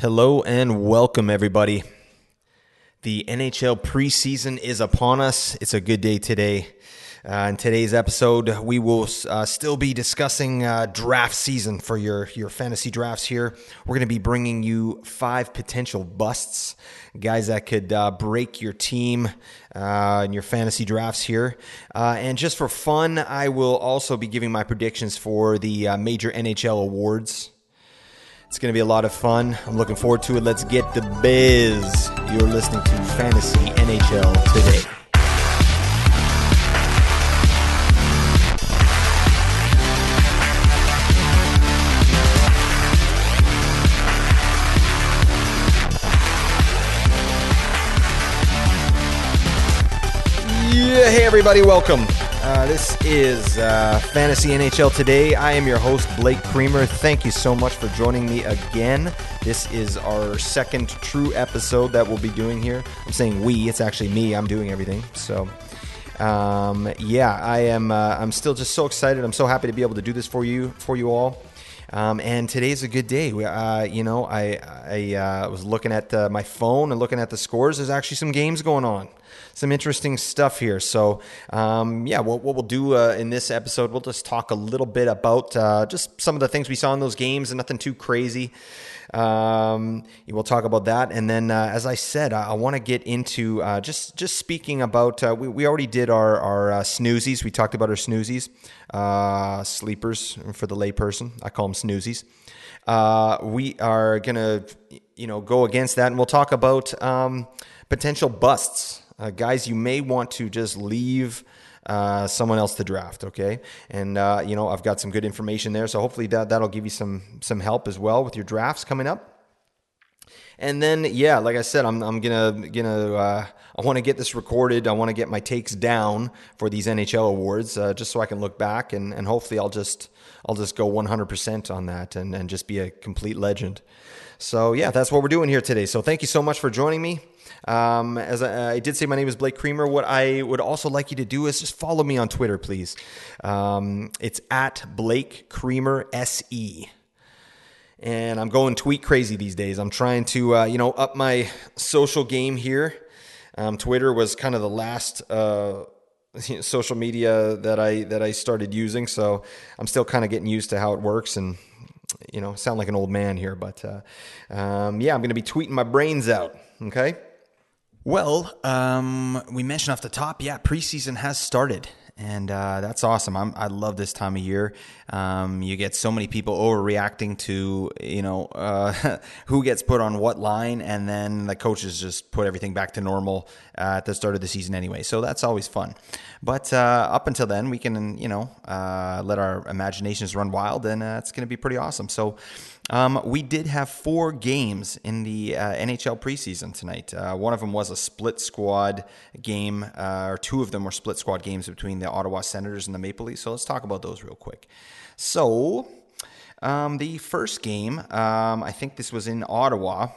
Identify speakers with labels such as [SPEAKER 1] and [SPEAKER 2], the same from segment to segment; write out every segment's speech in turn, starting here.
[SPEAKER 1] Hello and welcome, everybody. The NHL preseason is upon us. It's a good day today. Uh, in today's episode, we will uh, still be discussing uh, draft season for your, your fantasy drafts here. We're going to be bringing you five potential busts, guys that could uh, break your team uh, in your fantasy drafts here. Uh, and just for fun, I will also be giving my predictions for the major NHL awards. It's going to be a lot of fun. I'm looking forward to it. Let's get the biz. You're listening to Fantasy NHL today. Everybody, welcome. Uh, this is uh, Fantasy NHL Today. I am your host, Blake Creamer. Thank you so much for joining me again. This is our second true episode that we'll be doing here. I'm saying we, it's actually me. I'm doing everything. So, um, yeah, I am. Uh, I'm still just so excited. I'm so happy to be able to do this for you, for you all. Um, and today's a good day. Uh, you know, I, I uh, was looking at uh, my phone and looking at the scores. There's actually some games going on some interesting stuff here. So, um, yeah, what, what, we'll do uh, in this episode, we'll just talk a little bit about uh, just some of the things we saw in those games and nothing too crazy. Um, we'll talk about that, and then, uh, as I said, I, I want to get into uh, just just speaking about. Uh, we, we already did our our uh, snoozies. We talked about our snoozies, uh, sleepers for the layperson. I call them snoozies. Uh, we are gonna, you know, go against that, and we'll talk about um, potential busts guys you may want to just leave uh, someone else to draft. Okay, and uh, you know I've got some good information there, so hopefully that that'll give you some some help as well with your drafts coming up. And then yeah, like I said, I'm I'm gonna gonna uh, I want to get this recorded. I want to get my takes down for these NHL awards, uh, just so I can look back and and hopefully I'll just I'll just go 100% on that and and just be a complete legend. So yeah, that's what we're doing here today. So thank you so much for joining me. Um, as I, I, did say, my name is Blake Creamer. What I would also like you to do is just follow me on Twitter, please. Um, it's at Blake Creamer SE. And I'm going tweet crazy these days. I'm trying to, uh, you know, up my social game here. Um, Twitter was kind of the last uh, social media that I that I started using, so I'm still kind of getting used to how it works and you know sound like an old man here, but uh, um, yeah, I'm going to be tweeting my brains out. Okay. Well, um, we mentioned off the top, yeah, preseason has started, and uh, that's awesome. I'm, i love this time of year. Um, you get so many people overreacting to you know uh, who gets put on what line, and then the coaches just put everything back to normal uh, at the start of the season anyway. So that's always fun. But uh, up until then, we can you know uh, let our imaginations run wild, and uh, it's going to be pretty awesome. So. Um, we did have four games in the uh, NHL preseason tonight. Uh, one of them was a split squad game, uh, or two of them were split squad games between the Ottawa Senators and the Maple Leafs. So let's talk about those real quick. So, um, the first game, um, I think this was in Ottawa.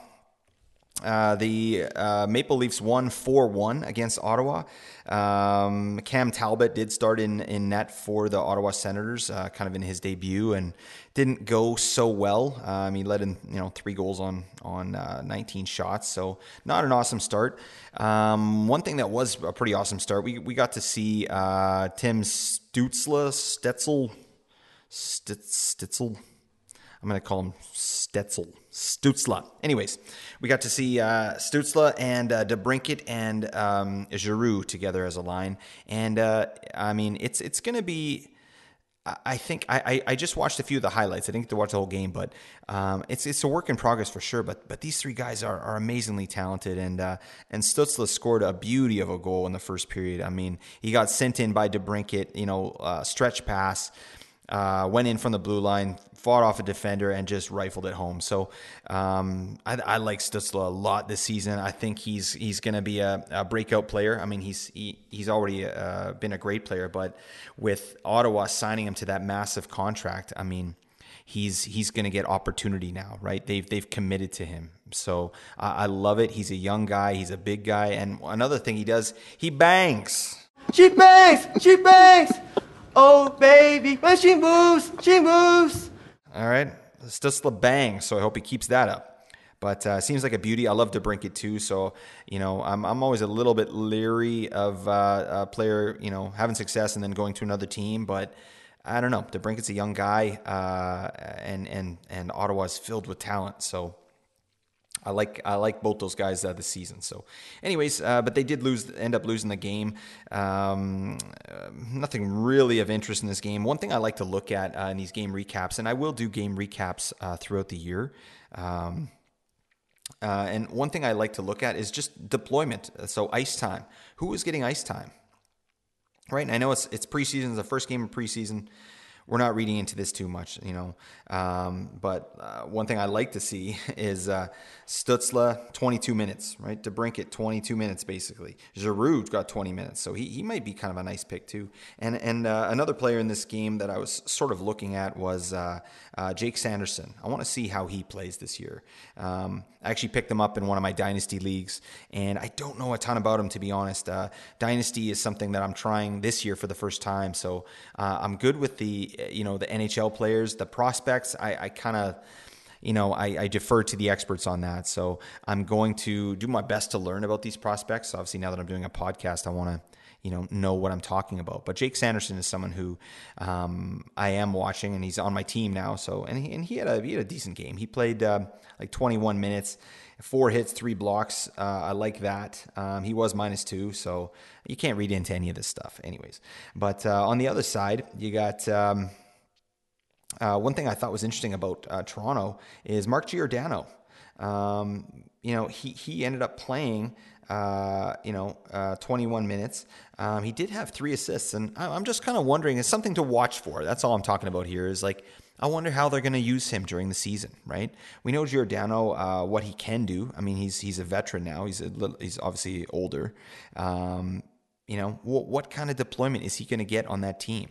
[SPEAKER 1] Uh, the uh, Maple Leafs won 4 1 against Ottawa. Um, Cam Talbot did start in, in net for the Ottawa Senators, uh, kind of in his debut, and didn't go so well. Um, he led in you know three goals on on uh, 19 shots, so not an awesome start. Um, one thing that was a pretty awesome start, we we got to see uh, Tim Stutzla, Stetzel, Stitzel. I'm going to call him Stetzel. Stutzla. Anyways, we got to see uh, Stutzla and uh, DeBrincat and um, Giroux together as a line, and uh, I mean it's it's going to be. I think I, I just watched a few of the highlights. I didn't get to watch the whole game, but um, it's it's a work in progress for sure. But but these three guys are, are amazingly talented, and uh, and Stutzla scored a beauty of a goal in the first period. I mean, he got sent in by DeBrincat, you know, uh, stretch pass, uh, went in from the blue line, fought off a defender and just rifled it home. So um, I, I, like Stutzla a lot this season. I think he's he's going to be a, a, breakout player. I mean, he's he, he's already uh, been a great player, but with Ottawa signing him to that massive contract, I mean, he's he's going to get opportunity now, right? They've they've committed to him. So I, I love it. He's a young guy. He's a big guy, and another thing he does, he bangs.
[SPEAKER 2] She bangs. She bangs. Oh baby, when she moves, she moves.
[SPEAKER 1] All right. Stutzla bang, so I hope he keeps that up. but uh, seems like a beauty. I love DeBrincat too, so you know I'm I'm always a little bit leery of uh, a player you know having success and then going to another team, but. I don't know. DeBrincat's a young guy, uh, and and and Ottawa's filled with talent. So I like I like both those guys uh, this season. So, anyways, uh, but they did lose, end up losing the game. Um, uh, nothing really of interest in this game. One thing I like to look at uh, in these game recaps, and I will do game recaps uh, throughout the year. Um, uh, and one thing I like to look at is just deployment. So ice time. Who is getting ice time? Right. And I know it's it's preseason. It's the first game of preseason we're not reading into this too much, you know. Um, but uh, one thing I like to see is uh, Stützle 22 minutes, right? DeBrincat 22 minutes basically. Giroux got 20 minutes, so he, he might be kind of a nice pick too. And and uh, another player in this game that I was sort of looking at was uh, uh, Jake Sanderson. I want to see how he plays this year. Um, I actually picked him up in one of my dynasty leagues, and I don't know a ton about him to be honest. Uh, dynasty is something that I'm trying this year for the first time, so I'm good with the you know the NHL players, the prospects. I, I kind of you know, I, I, defer to the experts on that. So I'm going to do my best to learn about these prospects. Obviously, now that I'm doing a podcast, I want to, you know, know what I'm talking about. But Jake Sanderson is someone who um, I am watching, and he's on my team now. So, and he, and he had a he had a decent game. He played uh, like 21 minutes, four hits, three blocks. Uh, I like that. Um, he was minus two, so you can't read into any of this stuff, anyways. But uh, on the other side, you got. Um, uh, one thing I thought was interesting about uh, Toronto is Mark Giordano. Um, you know, he, he ended up playing, uh, you know, uh, 21 minutes. Um, he did have three assists, and I'm just kind of wondering, it's something to watch for. That's all I'm talking about here is like, I wonder how they're going to use him during the season, right? We know Giordano, uh, what he can do. I mean, he's he's a veteran now. He's a little, he's obviously older. Um, you know, what, what kind of deployment is he going to get on that team?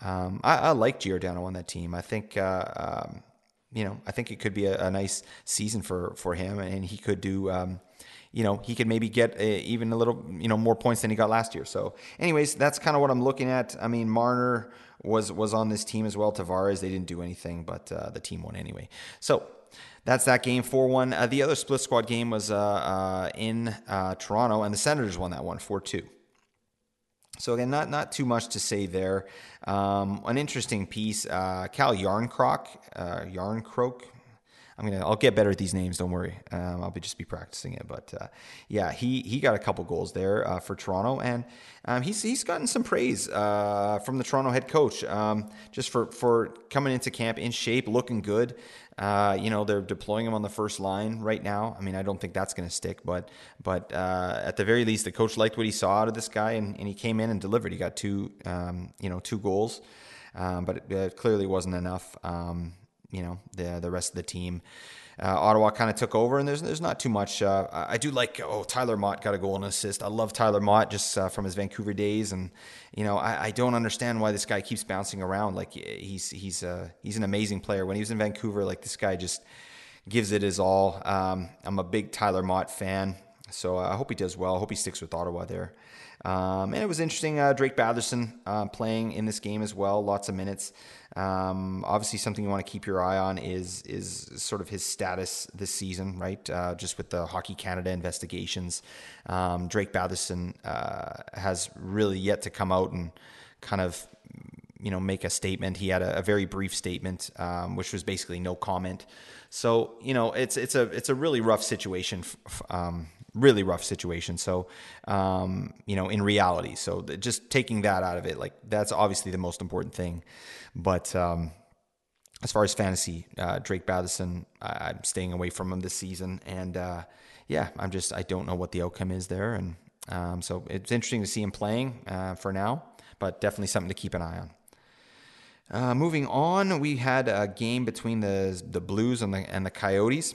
[SPEAKER 1] Um, I, I, like Giordano on that team. I think, uh, um, you know, I think it could be a, a, nice season for, for him, and he could do, um, you know, he could maybe get a, even a little, you know, more points than he got last year. So, anyways, that's kind of what I'm looking at. I mean, Marner was was on this team as well. Tavares, they didn't do anything, but uh, the team won anyway. So. That's that game, 4 1. Uh, the other split squad game was uh, uh, in uh, Toronto, and the Senators won that one 4 2. So again, not not too much to say there. Um, an interesting piece, uh, Calle Järnkrok, Järnkrok. I'm gonna. I'll get better at these names. Don't worry. Um, I'll be just be practicing it. But uh, yeah, he he got a couple goals there uh, for Toronto, and um, he's he's gotten some praise uh, from the Toronto head coach um, just for for coming into camp in shape, looking good. Uh, you know, they're deploying him on the first line right now. I mean, I don't think that's going to stick, but but uh, at the very least, the coach liked what he saw out of this guy, and, and he came in and delivered. He got two, um, you know, two goals, um, but it, it, clearly wasn't enough. Um, you know, the the rest of the team uh, Ottawa kind of took over, and there's there's not too much. Uh, I do like oh Tyler Motte got a goal and assist. I love Tyler Motte just uh, from his Vancouver days, and you know I, I, don't understand why this guy keeps bouncing around. Like he's he's uh, he's an amazing player. When he was in Vancouver, like this guy just gives it his all. Um, I'm a big Tyler Motte fan, so I hope he does well. I hope he sticks with Ottawa there. Um, and it was interesting. Uh, Drake Batherson uh, playing in this game as well, lots of minutes. Um, obviously, something you want to keep your eye on is is sort of his status this season, right? Uh, just with the Hockey Canada investigations, um, Drake Batherson uh, has really yet to come out and kind of you know make a statement. He had a, a very brief statement, um, which was basically no comment. So you know it's it's a it's a really rough situation um, really rough situation. So, um, you know, in reality, so just taking that out of it, like that's obviously the most important thing. But um, as far as fantasy, uh, Drake Batherson, I, am staying away from him this season, and uh, yeah, I'm just I don't know what the outcome is there, and um, so it's interesting to see him playing uh, for now, but definitely something to keep an eye on. Uh, moving on, we had a game between the the Blues and the and the Coyotes.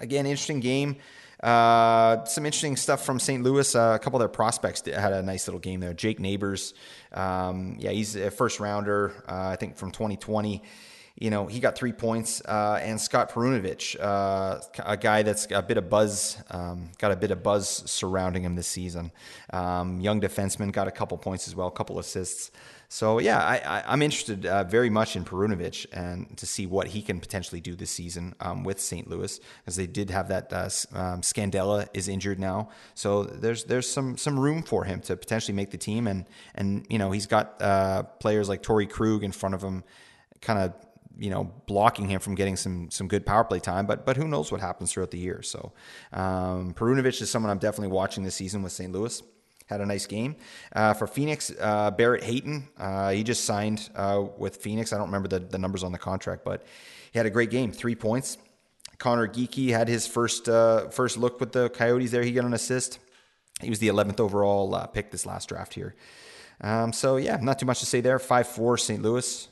[SPEAKER 1] Again, interesting game. Uh, some interesting stuff from St. Louis. Uh, a couple of their prospects had a nice little game there. Jake Neighbours, um, yeah, he's a first rounder, uh, I think from 2020. You know, he got three points, uh, and Scott Perunovich, uh, a guy that's a bit of buzz, um, got a bit of buzz surrounding him this season. Um, young defenseman, got a couple points as well, a couple assists. So yeah, I, am interested uh, very much in Perunovich and to see what he can potentially do this season um, with St. Louis, as they did have that uh, um, Scandella is injured now, so there's there's some some room for him to potentially make the team, and and you know he's got uh, players like Torey Krug in front of him, kind of you know blocking him from getting some some good power play time. But but who knows what happens throughout the year? So um, Perunovich is someone I'm definitely watching this season with St. Louis had a nice game. Uh, for Phoenix, uh, Barrett Hayton, uh, he just signed uh, with Phoenix. I don't remember the, the numbers on the contract, but he had a great game, three points. Conor Geekie had his first uh, first look with the Coyotes there. He got an assist. He was the 11th overall uh, pick this last draft here. Um, so, yeah, not too much to say there. 5 4 St. Louis.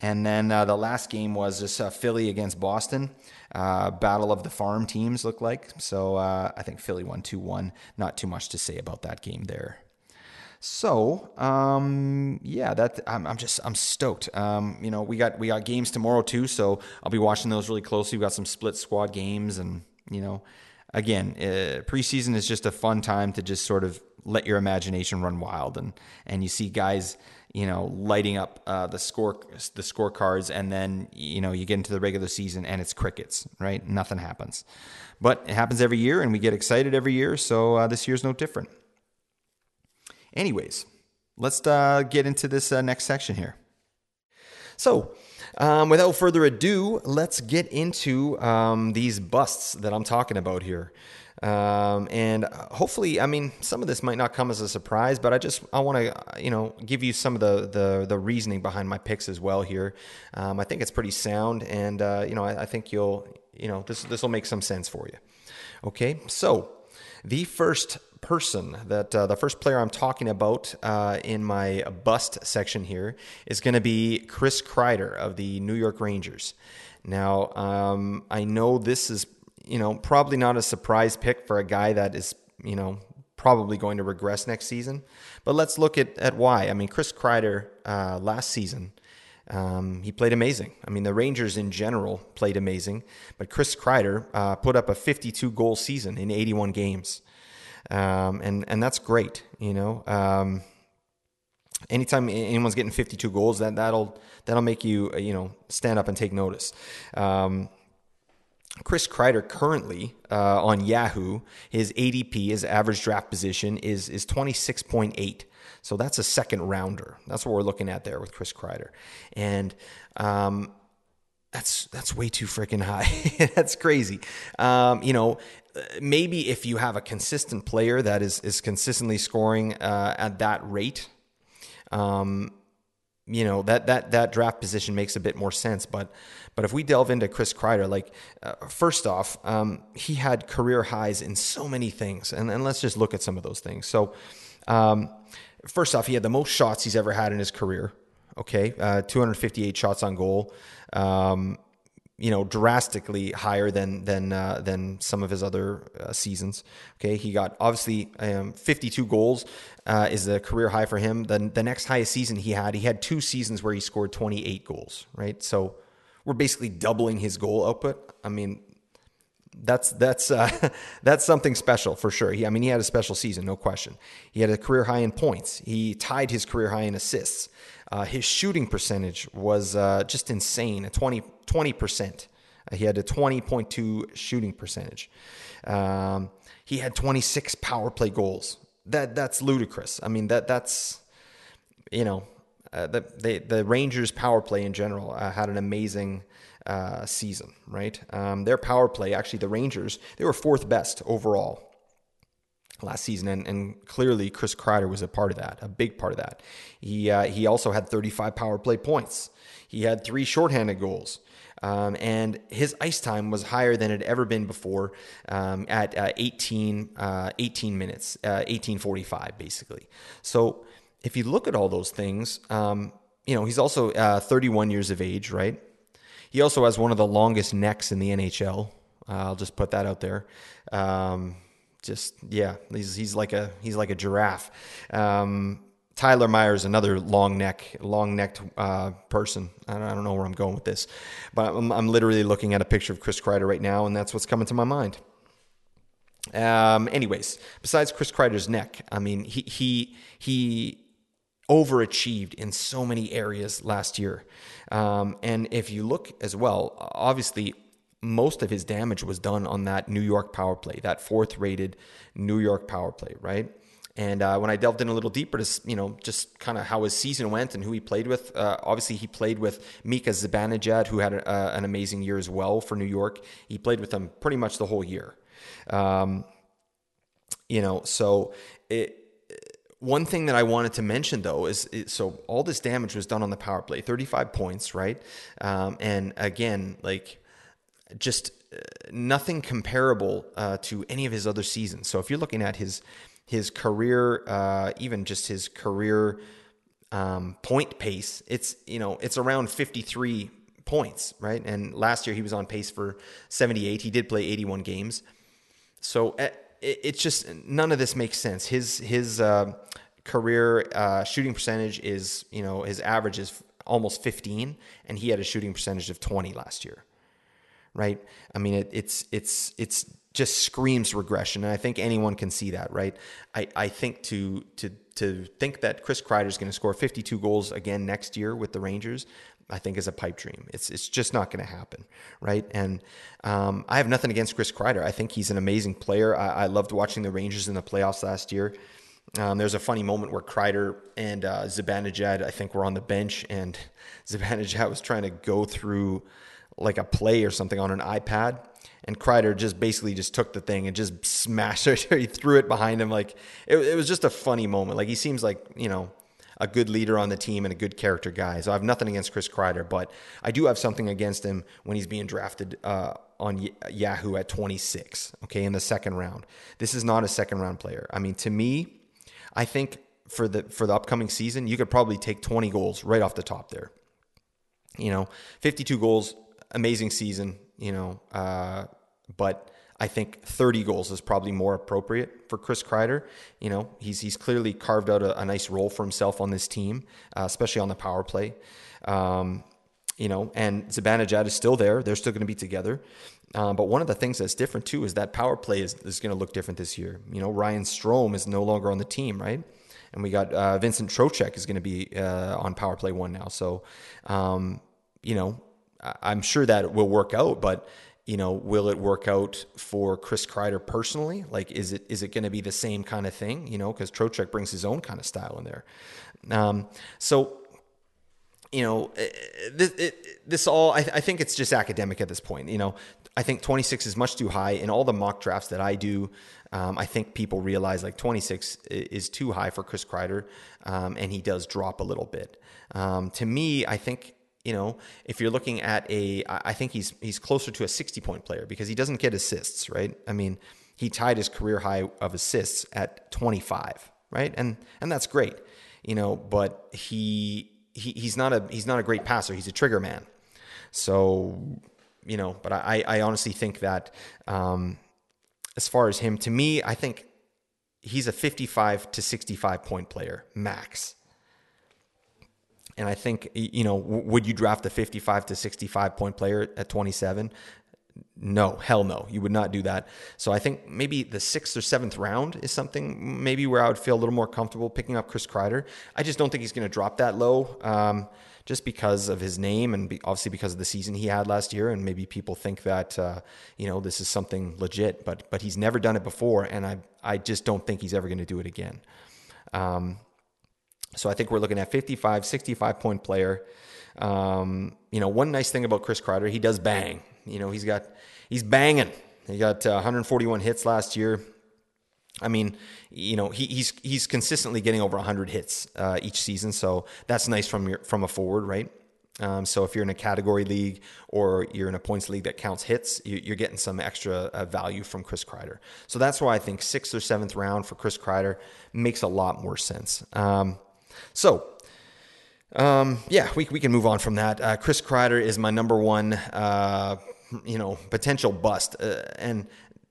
[SPEAKER 1] And then uh, the last game was this uh, Philly against Boston. Uh, battle of the farm teams looked like. So uh, I think Philly won 2 1. Not too much to say about that game there. So um, yeah, that I'm, I'm, just I'm stoked. Um, you know, we got we got games tomorrow too, so I'll be watching those really closely. We got some split squad games, and you know, again, uh, preseason is just a fun time to just sort of let your imagination run wild, and and you see guys you know, lighting up uh, the score the scorecards, and then you know you get into the regular season and it's crickets, right? Nothing happens, but it happens every year, and we get excited every year. So uh, this year's no different. Anyways, let's uh, get into this uh, next section here. So. Um, without further ado, let's get into um, these busts that I'm talking about here. Um, and hopefully, I mean, some of this might not come as a surprise, but I just I want to you know give you some of the the, the reasoning behind my picks as well here. Um, I think it's pretty sound, and uh, you know I, I think you'll you know this this will make some sense for you. Okay, so the first person that uh, the first player I'm talking about uh, in my bust section here is going to be Chris Kreider of the New York Rangers. Now, um, I know this is you know, probably not a surprise pick for a guy that is, you know, probably going to regress next season. But let's look at, at why. I mean, Chris Kreider uh, last season, um, he played amazing. I mean, the Rangers in general played amazing, but Chris Kreider uh, put up a 52 goal season in 81 games, um, and and that's great. You know, um, anytime anyone's getting 52 goals, that that'll that'll make you you know stand up and take notice. Chris Kreider currently uh, on Yahoo, his ADP, his average draft position is is 26.8. So that's a second rounder. That's what we're looking at there with Chris Kreider. And um, that's that's way too freaking high. that's crazy. Um, you know, maybe if you have a consistent player that is is consistently scoring uh, at that rate, um, you know that that that draft position makes a bit more sense. But but if we delve into Chris Kreider, like uh, first off, um, he had career highs in so many things, and, and let's just look at some of those things. So, um, first off, he had the most shots he's ever had in his career. Okay, uh, 258 shots on goal. Um, you know, drastically higher than than uh, than some of his other uh, seasons. Okay, he got obviously um, 52 goals uh, is the career high for him. The the next highest season he had, he had two seasons where he scored 28 goals. Right, so we're basically doubling his goal output. I mean, that's that's uh, that's something special for sure. He, I mean, he had a special season, no question. He had a career high in points. He tied his career high in assists. Uh, his shooting percentage was uh, just insane, a 20 percent. he had a twenty point two shooting percentage. Um, he had twenty six power play goals. That that's ludicrous. I mean that that's you know uh, the, the, the Rangers power play in general uh, had an amazing uh, season, right? Um, their power play, actually, the Rangers, they were fourth best overall last season, and, and clearly Chris Kreider was a part of that, a big part of that. He uh, he also had 35 power play points. He had three shorthanded goals. Um, and his ice time was higher than it had ever been before um, at uh, 18, uh, 18 minutes, 1845 basically. So if you look at all those things, um, you know, he's also uh, 31 years of age, right? He also has one of the longest necks in the NHL. Uh, I'll just put that out there. Um, just yeah, he's he's like a he's like a giraffe. Um, Tyler Myers, another long neck, long necked uh, person. I don't, I don't, know where I'm going with this, but I'm, I'm, literally looking at a picture of Chris Kreider right now, and that's what's coming to my mind. Um, anyways, besides Chris Kreider's neck, I mean, he he he overachieved in so many areas last year. Um, and if you look as well, obviously, most of his damage was done on that New York power play, that fourth rated New York power play, right? And uh, when I delved in a little deeper to, you know, just kind of how his season went and who he played with, uh, obviously he played with Mika Zibanejad, who had a, an amazing year as well for New York. He played with him pretty much the whole year. Um, you know, so it, one thing that I wanted to mention though is, is, so all this damage was done on the power play, 35 points, right? Um, and again, like just uh, nothing comparable uh, to any of his other seasons. So if you're looking at his his career, uh, even just his career um, point pace, it's you know it's around 53 points, right? And last year he was on pace for 78. He did play 81 games, so uh, it's just none of this makes sense. His his uh, career uh, shooting percentage is you know his average is almost 15, and he had a shooting percentage of 20 last year, right? I mean it, it's it's it's just screams regression. And I think anyone can see that, right? I, I think to to to think that Chris Kreider is going to score 52 goals again next year with the Rangers, I think is a pipe dream. It's it's just not going to happen, right? And um, I have nothing against Chris Kreider. I think he's an amazing player. I, I loved watching the Rangers in the playoffs last year. Um, there's a funny moment where Kreider and uh, Zibanejad, I think, were on the bench, and Zibanejad was trying to go through like a play or something on an iPad and Kreider just basically just took the thing and just smashed it. he threw it behind him. Like it, it was just a funny moment. Like he seems like you know a good leader on the team and a good character guy. So I have nothing against Chris Kreider, but I do have something against him when he's being drafted uh, on Yahoo at 26. Okay, in the second round. This is not a second round player. I mean, to me, I think for the for the upcoming season, you could probably take 20 goals right off the top there. You know, 52 goals, amazing season you know, uh, but I think 30 goals is probably more appropriate for Chris Kreider. You know, he's he's clearly carved out a, a nice role for himself on this team, uh, especially on the power play. Um, you know, and Zibanejad is still there; they're still going to be together. Um, but one of the things that's different too is that power play is, is going to look different this year. You know, Ryan Strome is no longer on the team, right? And we got uh, Vincent Trocheck is going to be uh, on power play one now. So, um, you know, I'm sure that will work out, but you know, will it work out for Chris Kreider personally? Like, is it is it going to be the same kind of thing? You know, because Trocheck brings his own kind of style in there. Um, so, you know, this, it, this all I, I, think it's just academic at this point. You know, I think 26 is much too high. In all the mock drafts that I do, um, I think people realize like 26 is too high for Chris Kreider, um, and he does drop a little bit. Um, to me, I think you know, if you're looking at a, I think he's he's closer to a 60 point player because he doesn't get assists, right? I mean, he tied his career high of assists at 25, right? And and that's great, you know, but he, he he's not a he's not a great passer. He's a trigger man. So, you know, but I I honestly think that um, as far as him, to me, I think he's a 55 to 65 point player max. And I think, you know, would you draft a 55 to 65 point player at 27? No, hell no, you would not do that. So I think maybe the sixth or seventh round is something maybe where I would feel a little more comfortable picking up Chris Kreider. I just don't think he's going to drop that low. Um, just because of his name and obviously because of the season he had last year, and maybe people think that uh, you know this is something legit, but but he's never done it before, and I I just don't think he's ever going to do it again. Um, so I think we're looking at 55, 65 point player. Um, you know, one nice thing about Chris Kreider, he does bang. You know, he's got he's banging. He got uh, 141 hits last year. I mean, you know, he, he's he's consistently getting over 100 hits uh, each season, so that's nice from your from a forward, right? Um, so if you're in a category league or you're in a points league that counts hits, you, are getting some extra uh, value from Chris Kreider. So that's why I think sixth or seventh round for Chris Kreider makes a lot more sense. Um, so, um, yeah, we, we can move on from that. Uh, Chris Kreider is my number one, uh, you know, potential bust, uh, and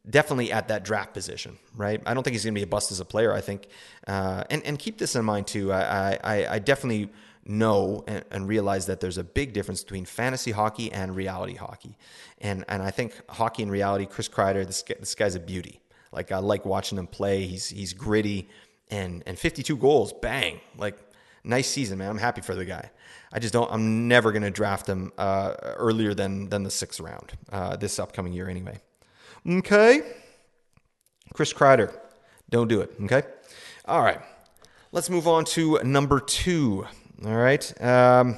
[SPEAKER 1] definitely at that draft position, right? I don't think he's going to be a bust as a player. I think, uh, and and keep this in mind too. I I, I definitely know and, and, realize that there's a big difference between fantasy hockey and reality hockey, and and I think hockey and reality. Chris Kreider, this this guy's a beauty. Like I like watching him play. He's he's gritty and and 52 goals, bang, like nice season, man. I'm happy for the guy. I just don't. I'm never going to draft him uh, earlier than than the sixth round uh, this upcoming year, anyway. Okay. Chris Kreider, don't do it. Okay. All right. Let's move on to number two. All right. Um,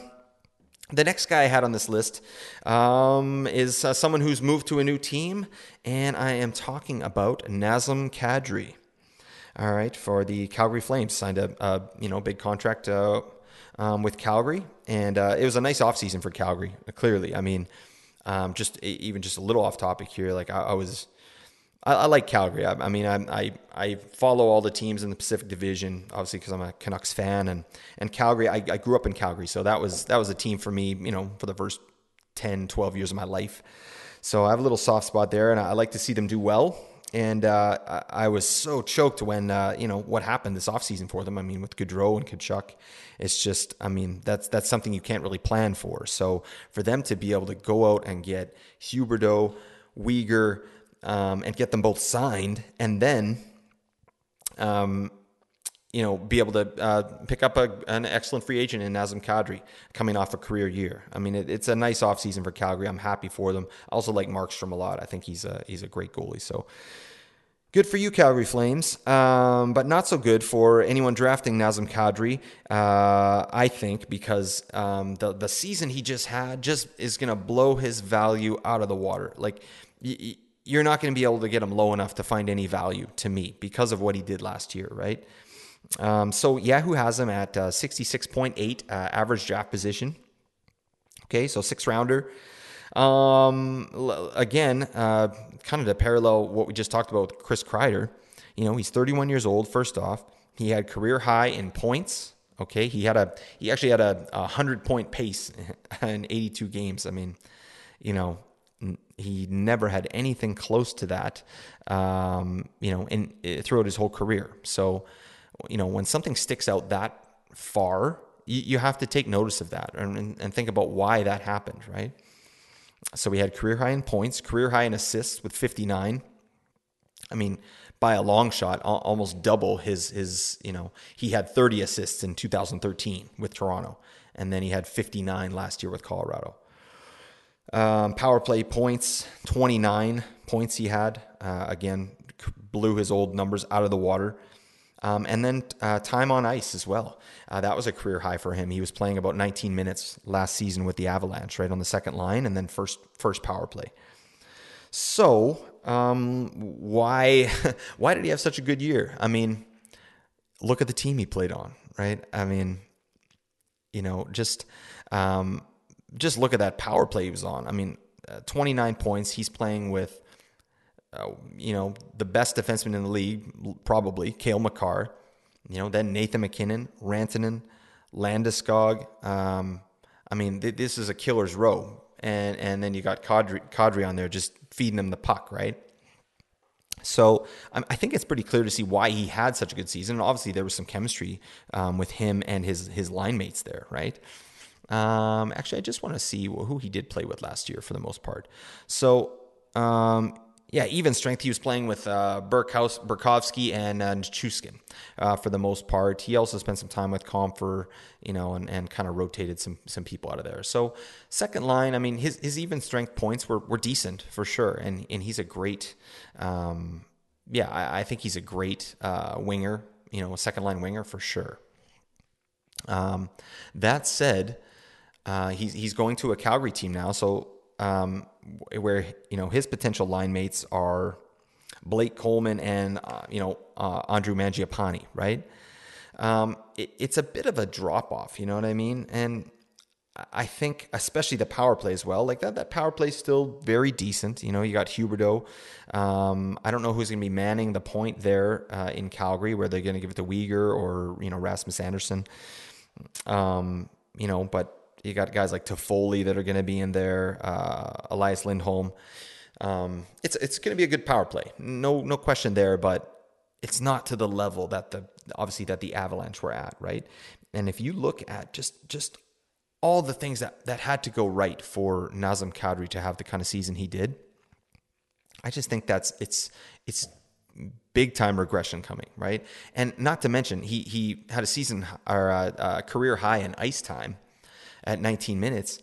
[SPEAKER 1] the next guy I had on this list um, is uh, someone who's moved to a new team, and I am talking about Nazem Kadri. All right, for the Calgary Flames, signed a, a you know big contract uh, um, with Calgary, and uh, it was a nice offseason for Calgary. Clearly, I mean, um, just even just a little off topic here. Like I, I was I, I like Calgary. I, I mean, I, I, follow all the teams in the Pacific Division, obviously because I'm a Canucks fan, and and Calgary. I, I grew up in Calgary, so that was that was a team for me. You know, for the first 10, 12 years of my life. So I have a little soft spot there, and I like to see them do well. And uh, I, was so choked when uh, you know what happened this offseason for them. I mean, with Gaudreau and Tkachuk, it's just I mean that's that's something you can't really plan for. So for them to be able to go out and get Huberdeau, Weegar, um, and get them both signed, and then, um, you know, be able to uh, pick up a, an excellent free agent in Nazem Kadri coming off a career year. I mean, it, it's a nice offseason for Calgary. I'm happy for them. I also like Markstrom a lot. I think he's a he's a great goalie. So. Good for you, Calgary Flames, um, but not so good for anyone drafting Nazem Kadri. Uh, I think because um, the the season he just had just is going to blow his value out of the water. Like y- you're not going to be able to get him low enough to find any value to me because of what he did last year, right? Um, so Yahoo has him at uh, 66.8 uh, average draft position. Okay, so six rounder. Um, again, uh, kind of to parallel what we just talked about with Chris Kreider. You know, he's 31 years old. First off, he had career high in points. Okay, he had a he actually had a, a hundred point pace in 82 games. I mean, you know, he never had anything close to that, um, you know, in eh, throughout his whole career. So, you know, when something sticks out that far, you, you have to take notice of that and, and think about why that happened, right? So we had career high in points, career high in assists with 59. I mean, by a long shot, almost double his his. You know, he had 30 assists in 2013 with Toronto, and then he had 59 last year with Colorado. Um, power play points, 29 points he had. Uh, again, blew his old numbers out of the water. Um, and then uh, time on ice as well. Uh, that was a career high for him. He was playing about 19 minutes last season with the Avalanche, right on the second line, and then first first power play. So um, why why did he have such a good year? I mean, look at the team he played on, right? I mean, you know, just um, just look at that power play he was on. I mean, uh, 29 points. He's playing with, uh, you know, the best defenseman in the league, probably Cale Makar. You know, then Nathan MacKinnon, Rantanen, Landeskog. Um, I mean, th- this is a killer's row, and and then you got Kadri, Kadri on there just feeding him the puck, right? So um, I think it's pretty clear to see why he had such a good season. And obviously, there was some chemistry um, with him and his his line mates there, right? Um, actually, I just want to see who he did play with last year for the most part. So, um, yeah, even strength. He was playing with uh, Burkhouse, and uh, Chuskin uh, for the most part. He also spent some time with Compher, you know, and, and kind of rotated some some people out of there. So second line, I mean, his his even strength points were were decent for sure, and and he's a great, um, yeah, I, I, think he's a great uh, winger, you know, a second line winger for sure. Um, that said, uh, he's he's going to a Calgary team now, so um, where you know his potential line mates are Blake Coleman and uh, you know uh, Andrew Mangiapane, right? Um, it, it's a bit of a drop off, you know what I mean? And I think especially the power play as well. Like that, that power play is still very decent. You know, you got Huberdeau. Um, I don't know who's going to be manning the point there uh, in Calgary, where they're going to give it to Weegar or you know Rasmus Andersson. Um, you know, but you got guys like Toffoli that are going to be in there, uh, Elias Lindholm. Um, it's it's going to be a good power play, no no question there. But it's not to the level that the obviously that the Avalanche were at, right? And if you look at just just all the things that that had to go right for Nazem Kadri to have the kind of season he did, I just think that's it's it's big time regression coming, right? And not to mention, he he had a season or a, a career high in ice time at 19 minutes.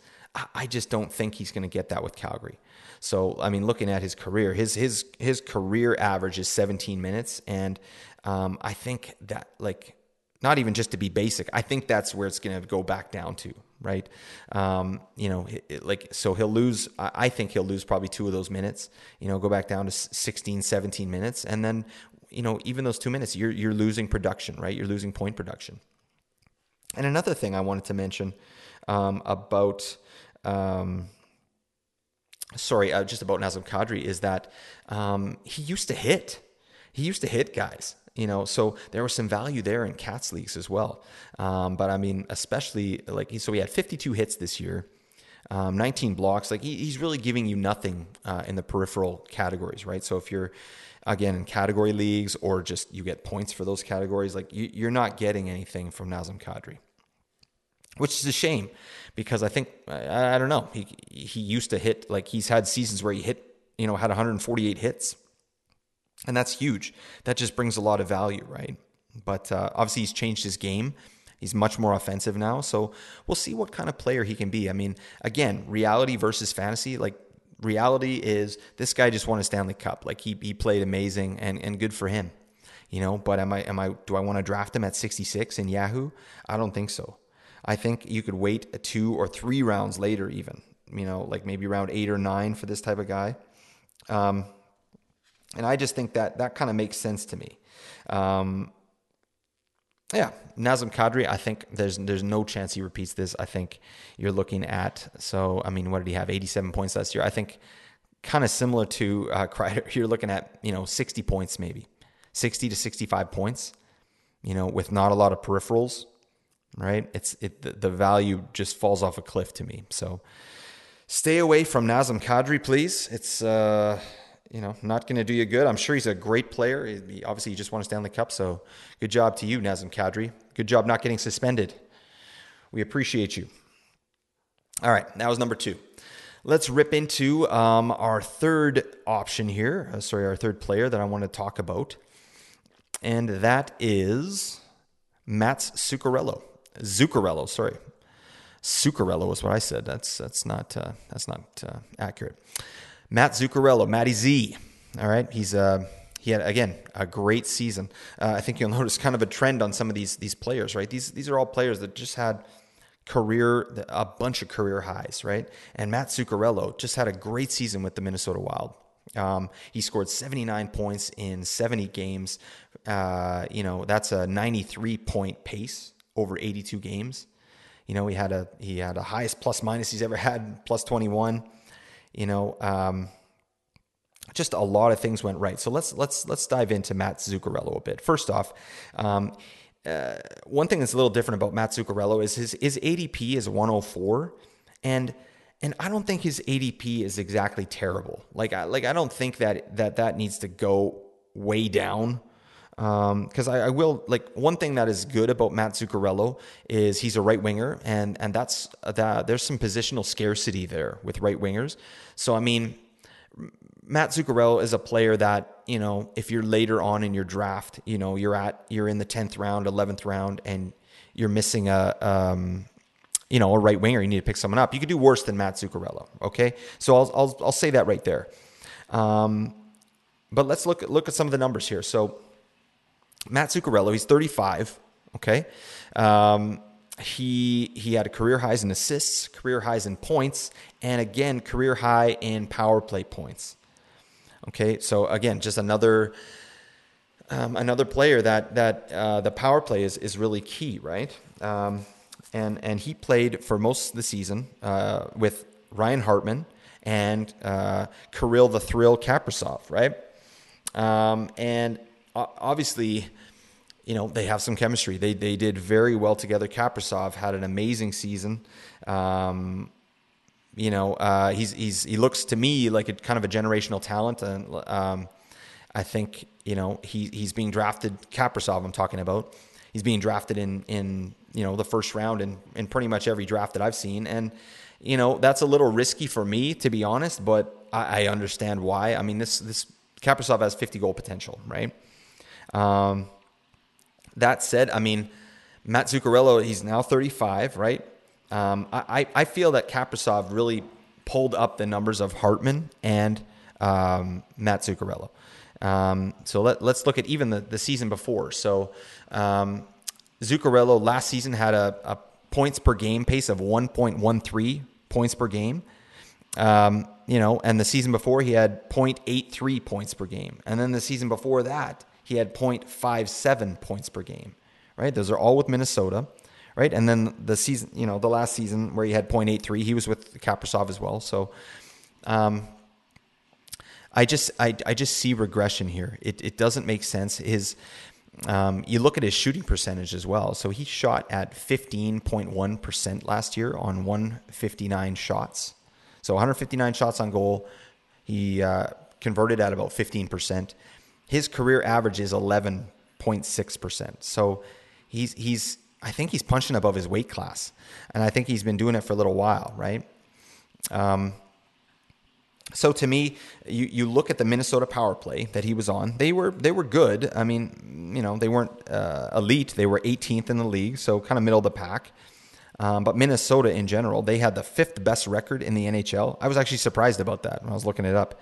[SPEAKER 1] I just don't think he's going to get that with Calgary. So, I mean, looking at his career, his his his career average is 17 minutes, and um, I think that like not even just to be basic, I think that's where it's going to go back down to, right? Um, you know, it, it, like so he'll lose. I think he'll lose probably two of those minutes. You know, go back down to 16, 17 minutes, and then you know even those two minutes, you're you're losing production, right? You're losing point production. And another thing I wanted to mention um, about. Um, sorry, uh, just about Nazem Kadri is that um, he used to hit. He used to hit guys, you know. So there was some value there in cats leagues as well. Um, but I mean, especially like so, he had 52 hits this year, um, 19 blocks. Like he, he's really giving you nothing uh, in the peripheral categories, right? So if you're again in category leagues or just you get points for those categories, like you, you're not getting anything from Nazem Kadri which is a shame because I think I, I, don't know he he used to hit like he's had seasons where he hit you know had 148 hits, and that's huge. That just brings a lot of value, right? But uh, obviously he's changed his game. He's much more offensive now, so we'll see what kind of player he can be. I mean, again, reality versus fantasy. Like reality is this guy just won a Stanley Cup. Like he he played amazing and and good for him. You know, but am I am I do I want to draft him at 66 in Yahoo? I don't think so. I think you could wait a two or three rounds later, even, you know, like maybe round eight or nine for this type of guy. Um, and I just think that that kind of makes sense to me. Um, yeah, Nazem Kadri, I think there's there's no chance he repeats this. I think you're looking at so I mean, what did he have? 87 points last year. I think kind of similar to uh, Kreider. You're looking at you know 60 points maybe, 60 to 65 points. You know, with not a lot of peripherals right? It's it the, the value just falls off a cliff to me. So stay away from Nazem Kadri, please. It's uh, you know not going to do you good. I'm sure he's a great player. He, obviously, he just won a Stanley Cup, so good job to you, Nazem Kadri. Good job not getting suspended. We appreciate you. All right, that was number two. Let's rip into um, our third option here. Uh, sorry, our third player that I want to talk about, and that is Mats Zuccarello. Zuccarello, sorry. Zuccarello is what I said. That's that's not uh, that's not uh, accurate. Matt Zuccarello, Matty Z. All right, he's uh, he had again a great season. Uh, I think you'll notice kind of a trend on some of these these players. Right, these these are all players that just had career a bunch of career highs. Right, and Matt Zuccarello just had a great season with the Minnesota Wild. Um, he scored 79 points in 70 games. Uh, you know that's a 93 point pace over 82 games. You know, he had a he had a highest plus minus he's ever had, plus 21. You know, um, just a lot of things went right. So let's let's let's dive into Matt Zuccarello a bit. First off, um, uh, one thing that's a little different about Matt Zuccarello is his his ADP is 104, and and I don't think his ADP is exactly terrible. Like I like I don't think that that that needs to go way down because um, I, I, will like one thing that is good about Matt Zuccarello is he's a right winger, and and that's that. There's some positional scarcity there with right wingers. So I mean, Matt Zuccarello is a player that you know if you're later on in your draft, you know you're at you're in the tenth round, eleventh round, and you're missing a um, you know a right winger, you need to pick someone up. You could do worse than Matt Zuccarello. Okay, so I'll I'll, I'll say that right there. Um, but let's look at look at some of the numbers here. So Matt Zuccarello, he's 35. Okay. Um, he he had career highs in assists, career highs in points, and again career high in power play points. Okay, so again, just another um, another player that that uh, the power play is is really key, right? Um, and and he played for most of the season uh, with Ryan Hartman and uh, Kirill the Thrill Kaprizov, right? Um, and obviously, you know, they have some chemistry. They they did very well together. Kaprizov had an amazing season. Um, you know, uh, he's he's he looks to me like a kind of a generational talent, and um, I think you know he he's being drafted. Kaprizov, I'm talking about. He's being drafted in in you know the first round in in pretty much every draft that I've seen, and you know that's a little risky for me to be honest, but I, I understand why. I mean this this Kaprizov has 50 goal potential, right? Um, that said, I mean, Matt Zuccarello, he's now 35, right? Um, I, I feel that Kaprizov really pulled up the numbers of Hartman and um, Matt Zuccarello. Um, so let, us look at even the, the season before. So um, Zuccarello last season had a, a, points per game pace of 1.13 points per game. Um, you know, and the season before he had 0.83 points per game. And then the season before that, he had 0.57 points per game, right? Those are all with Minnesota, right? And then the season, you know, the last season where he had 0.83, he was with Kaprizov as well. So, um, I just, I, I just see regression here. It, it doesn't make sense. His, um, you look at his shooting percentage as well. So he shot at 15.1% last year on 159 shots. So 159 shots on goal. He uh, converted at about 15%. His career average is 11.6%. So he's, he's, I think he's punching above his weight class. And I think he's been doing it for a little while, right? Um, so to me, you, you look at the Minnesota power play that he was on. They were they were good. I mean, you know, they weren't uh, elite. They were 18th in the league, so kind of middle of the pack. Um, but Minnesota in general, they had the fifth best record in the NHL. I was actually surprised about that when I was looking it up.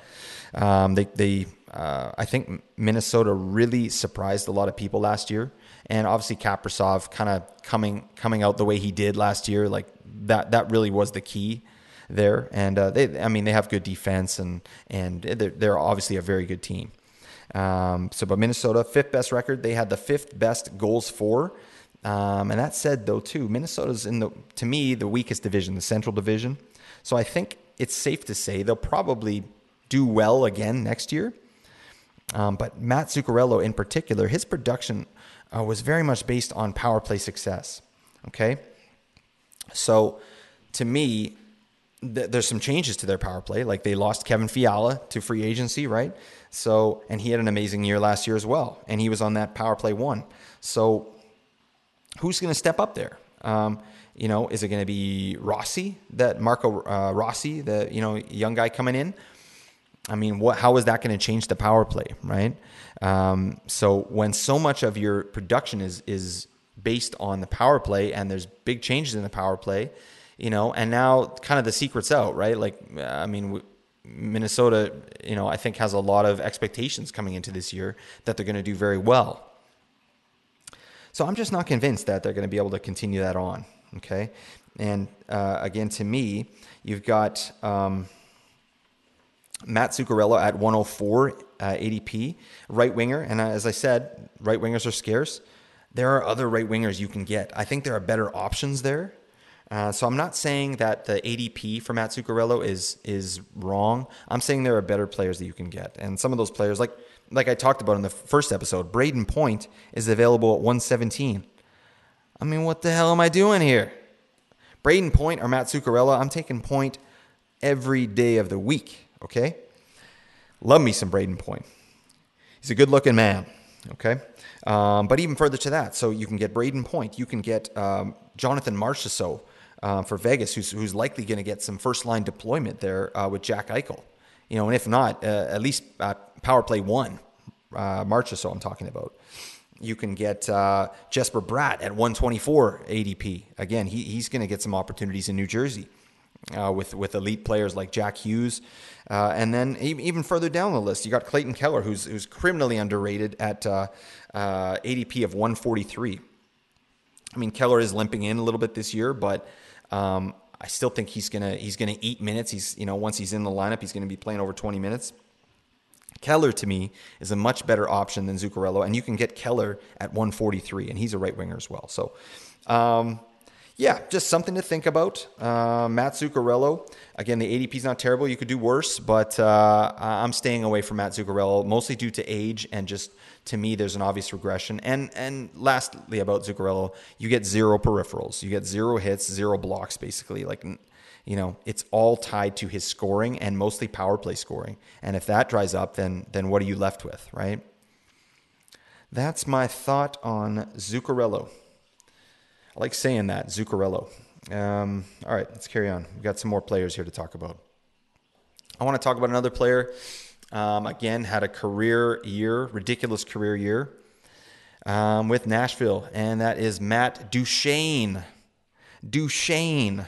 [SPEAKER 1] Um, they, they uh, I think Minnesota really surprised a lot of people last year, and obviously Kaprizov kind of coming coming out the way he did last year, like that that really was the key there. And uh, they, I mean, they have good defense, and and they're, they're obviously a very good team. Um, so, but Minnesota, fifth best record. They had the fifth best goals for. Um, and that said, though, too, Minnesota's in the to me the weakest division, the Central Division. So I think it's safe to say they'll probably do well again next year. Um, but Matt Zuccarello, in particular, his production uh, was very much based on power play success. Okay, so to me, th- there's some changes to their power play. Like they lost Kevin Fiala to free agency, right? So, and he had an amazing year last year as well, and he was on that power play one. So, who's going to step up there? Um, you know, is it going to be Rossi, that Marco uh, Rossi, the you know young guy coming in? I mean, what? How is that going to change the power play, right? Um, so when so much of your production is is based on the power play, and there's big changes in the power play, you know, and now kind of the secret's out, right? Like, I mean, Minnesota, you know, I think has a lot of expectations coming into this year that they're going to do very well. So I'm just not convinced that they're going to be able to continue that on. Okay, and uh, again, to me, you've got um, Matt Zuccarello at 104 uh, ADP, right winger, and as I said, right wingers are scarce. There are other right wingers you can get. I think there are better options there. Uh, so I'm not saying that the ADP for Matt Zuccarello is is wrong. I'm saying there are better players that you can get, and some of those players, like like I talked about in the first episode, Brayden Point is available at 117. I mean, what the hell am I doing here? Brayden Point or Matt Zuccarello, I'm taking Point every day of the week. Okay, love me some Brayden Point. He's a good-looking man. Okay, um, but even further to that, so you can get Brayden Point, you can get um, Jonathan Marchessault uh, for Vegas, who's, who's likely going to get some first line deployment there uh, with Jack Eichel. You know, and if not, uh, at least uh, power play one, uh, Marchessault I'm talking about. You can get uh, Jesper Bratt at 124 ADP. Again, he, he's going to get some opportunities in New Jersey. Uh, with with elite players like Jack Hughes, uh, and then even further down the list, you got Clayton Keller, who's who's criminally underrated at uh, ADP of 143. I mean, Keller is limping in a little bit this year, but um, I still think he's gonna he's gonna eat minutes. He's you know once he's in the lineup, he's gonna be playing over 20 minutes. Keller to me is a much better option than Zuccarello, and you can get Keller at 143, and he's a right winger as well. So, um, yeah, just something to think about. Uh, Matt Zuccarello, again, the ADP is not terrible. You could do worse, but uh, I'm staying away from Matt Zuccarello mostly due to age and just to me, there's an obvious regression. And and lastly, about Zuccarello, you get zero peripherals, you get zero hits, zero blocks, basically. Like, you know, it's all tied to his scoring and mostly power play scoring. And if that dries up, then then what are you left with, right? That's my thought on Zuccarello. I like saying that, Zuccarello. Um, all right, let's carry on. We've got some more players here to talk about. I want to talk about another player Um, again, had a career year, ridiculous career year um, with Nashville, and that is Matt Duchene. Duchene.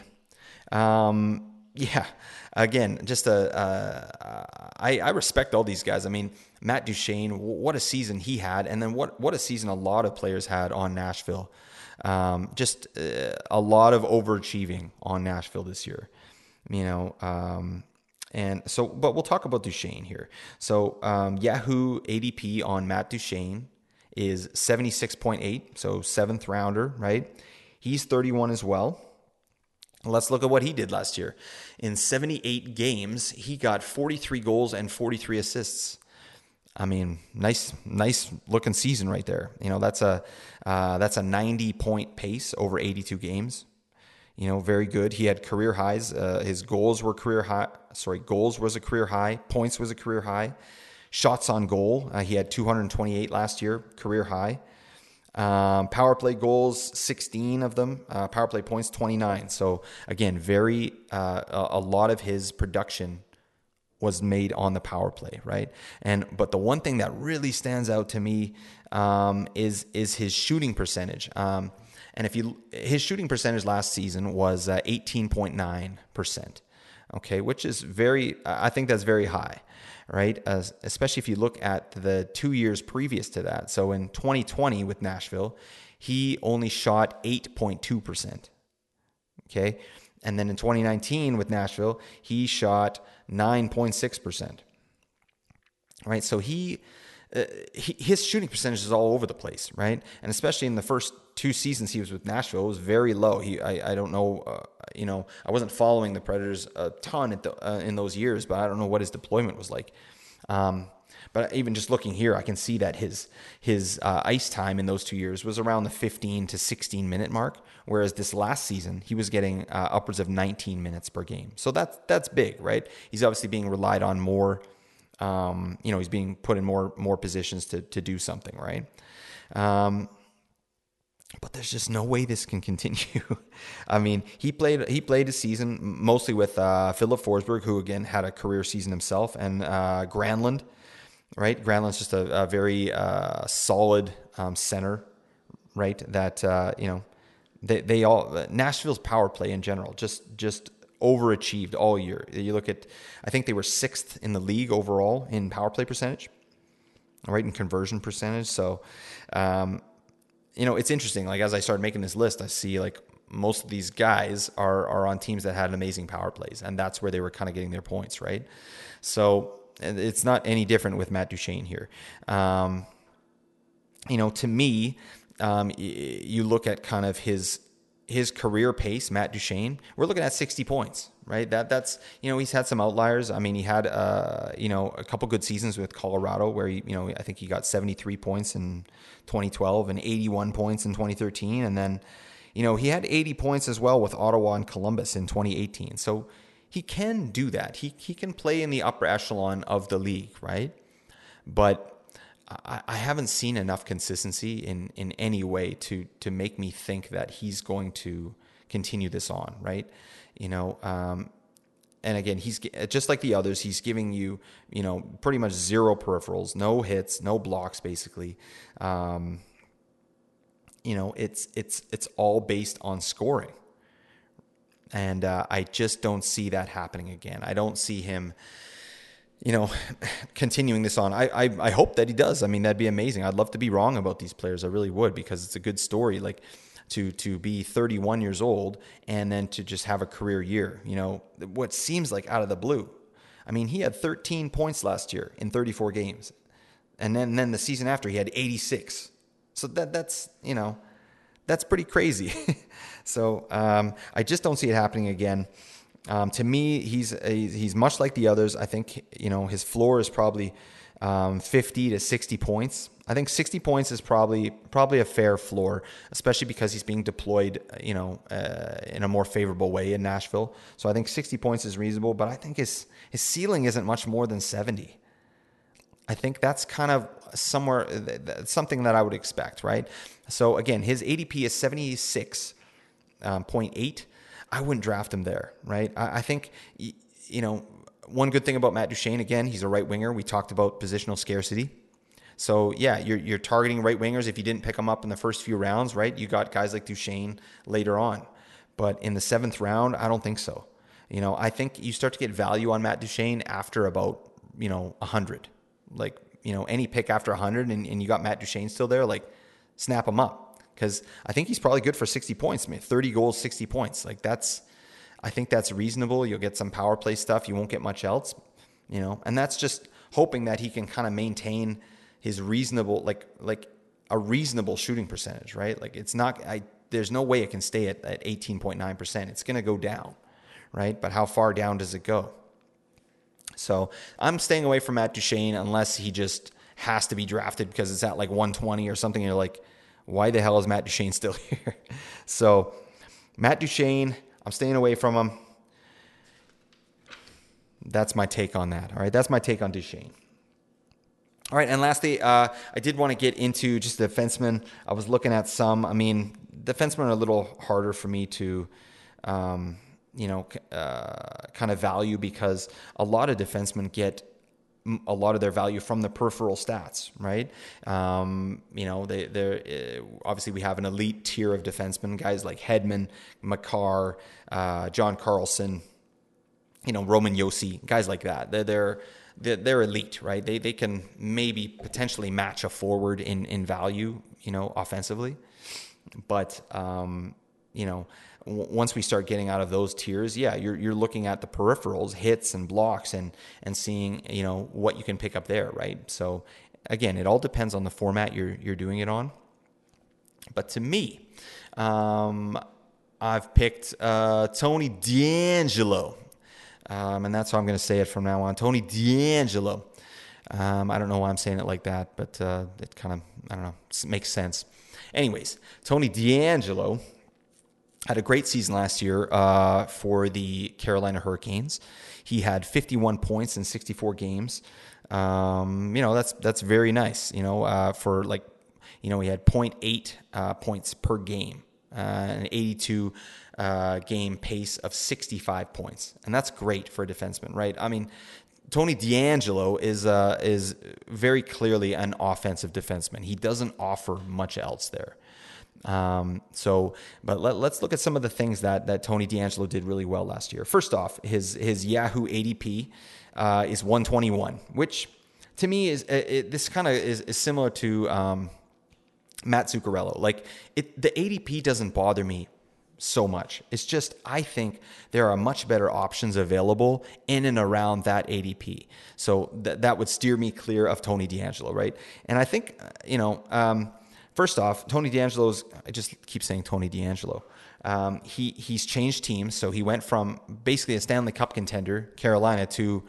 [SPEAKER 1] Um, yeah, again, just a. I, I respect all these guys. I mean, Matt Duchene, what a season he had, and then what what a season a lot of players had on Nashville. Um, just uh, a lot of overachieving on Nashville this year. You know, um, and so, but we'll talk about Duchene here. So, um, Yahoo ADP on Matt Duchene is 76.8, so seventh rounder, right? He's 31 as well. Let's look at what he did last year. In 78 games, he got 43 goals and 43 assists. I mean, nice, nice looking season right there. You know, that's a uh, that's a 90 point pace over 82 games. You know, very good. He had career highs. Uh, his goals were career high. Sorry, goals was a career high. Points was a career high. Shots on goal, uh, he had 228 last year, career high. Um, power play goals, 16 of them. Uh, power play points, 29. So again, very uh, a, a lot of his production was made on the power play, right? And but the one thing that really stands out to me um, is is his shooting percentage. Um, and if you his shooting percentage last season was uh, 18.9 percent, okay, which is very I think that's very high right? As, especially if you look at the two years previous to that. So in 2020 with Nashville, he only shot 8.2%. Okay. And then in 2019 with Nashville, he shot 9.6%. Right. So he, uh, he, his shooting percentage is all over the place, right? And especially in the first two seasons he was with Nashville, it was very low. He, I, I don't know, uh, you know, I wasn't following the Predators a ton the, uh, in those years, but I don't know what his deployment was like. Um, but even just looking here, I can see that his his uh, ice time in those two years was around the 15 to 16 minute mark, whereas this last season he was getting uh, upwards of 19 minutes per game. So that's that's big, right? He's obviously being relied on more. Um, you know, he's being put in more more positions to to do something, right? Um, but there's just no way this can continue. I mean, he played he played a season mostly with uh, Filip Forsberg, who again had a career season himself, and uh, Granlund. Right, Granlund's just a, a very uh, solid um, center, right? That uh, you know, they they all Nashville's power play in general just just overachieved all year. You look at, I think they were sixth in the league overall in power play percentage, right, in conversion percentage. So. Um, you know, it's interesting. Like as I started making this list, I see like most of these guys are are on teams that had amazing power plays, and that's where they were kind of getting their points, right? So it's not any different with Matt Duchene here. Um, you know, to me, um, you look at kind of his his career pace, Matt Duchene, we're looking at 60 points, right? That that's you know he's had some outliers. I mean, he had uh, you know a couple good seasons with Colorado where he you know I think he got 73 points in 2012 and 81 points in 2013, and then you know he had 80 points as well with Ottawa and Columbus in 2018. So he can do that. He he can play in the upper echelon of the league, right? But I, I haven't seen enough consistency in in any way to to make me think that he's going to continue this on, right? You know, um, and again, he's just like the others. He's giving you, you know, pretty much zero peripherals, no hits, no blocks, basically. Um, you know, it's it's it's all based on scoring, and uh, I just don't see that happening again. I don't see him you know, continuing this on. I, I, I hope that he does. I mean, that'd be amazing. I'd love to be wrong about these players. I really would because it's a good story. Like to to be 31 years old and then to just have a career year. You know, what seems like out of the blue. I mean, he had 13 points last year in 34 games, and then and then the season after he had 86. So that that's you know, that's pretty crazy. so um, I just don't see it happening again. Um, to me, he's he's much like the others. I think you know his floor is probably um, 50 to 60 points. I think 60 points is probably probably a fair floor, especially because he's being deployed, you know, uh, in a more favorable way in Nashville. So I think 60 points is reasonable, but I think his his ceiling isn't much more than 70. I think that's kind of somewhere something that I would expect, right? So again, his ADP is 76.8. Um, I wouldn't draft him there, right? I, I think, you know, one good thing about Matt Duchene, again, he's a right winger. We talked about positional scarcity. So yeah, you're you're targeting right wingers. If you didn't pick them up in the first few rounds, right? You got guys like Duchene later on, but in the seventh round, I don't think so. You know, I think you start to get value on Matt Duchene after about you know hundred, like you know any pick after hundred, and, and you got Matt Duchene still there, like snap him up because I think he's probably good for sixty points. I mean, thirty goals, sixty points, like that's. I think that's reasonable. You'll get some power play stuff. You won't get much else, you know, and that's just hoping that he can kind of maintain his reasonable like like a reasonable shooting percentage, right? Like it's not I there's no way it can stay at, at 18.9%. It's going to go down, right? But how far down does it go? So I'm staying away from Matt Duchene unless he just has to be drafted because it's at like 120 or something. And you're like, why the hell is Matt Duchene still here? so Matt Duchene, I'm staying away from him. That's my take on that. All right, that's my take on Duchene. All right, and lastly, uh, I did want to get into just the defensemen. I was looking at some. I mean, defensemen are a little harder for me to, um, you know, uh, kind of value because a lot of defensemen get a lot of their value from the peripheral stats, right? Um, you know, they they uh, obviously we have an elite tier of defensemen, guys like Hedman, Makar, uh, John Carlson, you know, Roman Josi, guys like that. They're, they're they're, they're elite, right? They they can maybe potentially match a forward in in value, you know, offensively. But um, you know, w- once we start getting out of those tiers, yeah, you're you're looking at the peripherals, hits and blocks, and and seeing you know what you can pick up there, right? So again, it all depends on the format you're you're doing it on. But to me, um, I've picked uh, Tony DeAngelo um, and that's how I'm going to say it from now on. Tony DeAngelo. Um, I don't know why I'm saying it like that, but uh, it kind of, I don't know, makes sense. Anyways, Tony DeAngelo had a great season last year uh, for the Carolina Hurricanes. He had 51 points in 64 games. Um, you know, that's that's very nice. You know, uh, for like, you know, he had 0.8 uh, points per game, uh, an 82 uh, game pace of 65 points, and that's great for a defenseman, right? I mean, Tony DeAngelo is uh, is very clearly an offensive defenseman. He doesn't offer much else there. Um, so, but let, us look at some of the things that that Tony DeAngelo did really well last year. First off, his his Yahoo ADP uh, is 121, which to me is it, this kind of is, is, similar to um, Matt Zuccarello. Like it, the ADP doesn't bother me so much. It's just, I think there are much better options available in and around that ADP. So th- that would steer me clear of Tony DeAngelo, right? And I think, uh, you know, um, first off, Tony DeAngelo's, I just keep saying Tony DeAngelo. Um, he, he's changed teams. So he went from basically a Stanley Cup contender, Carolina, to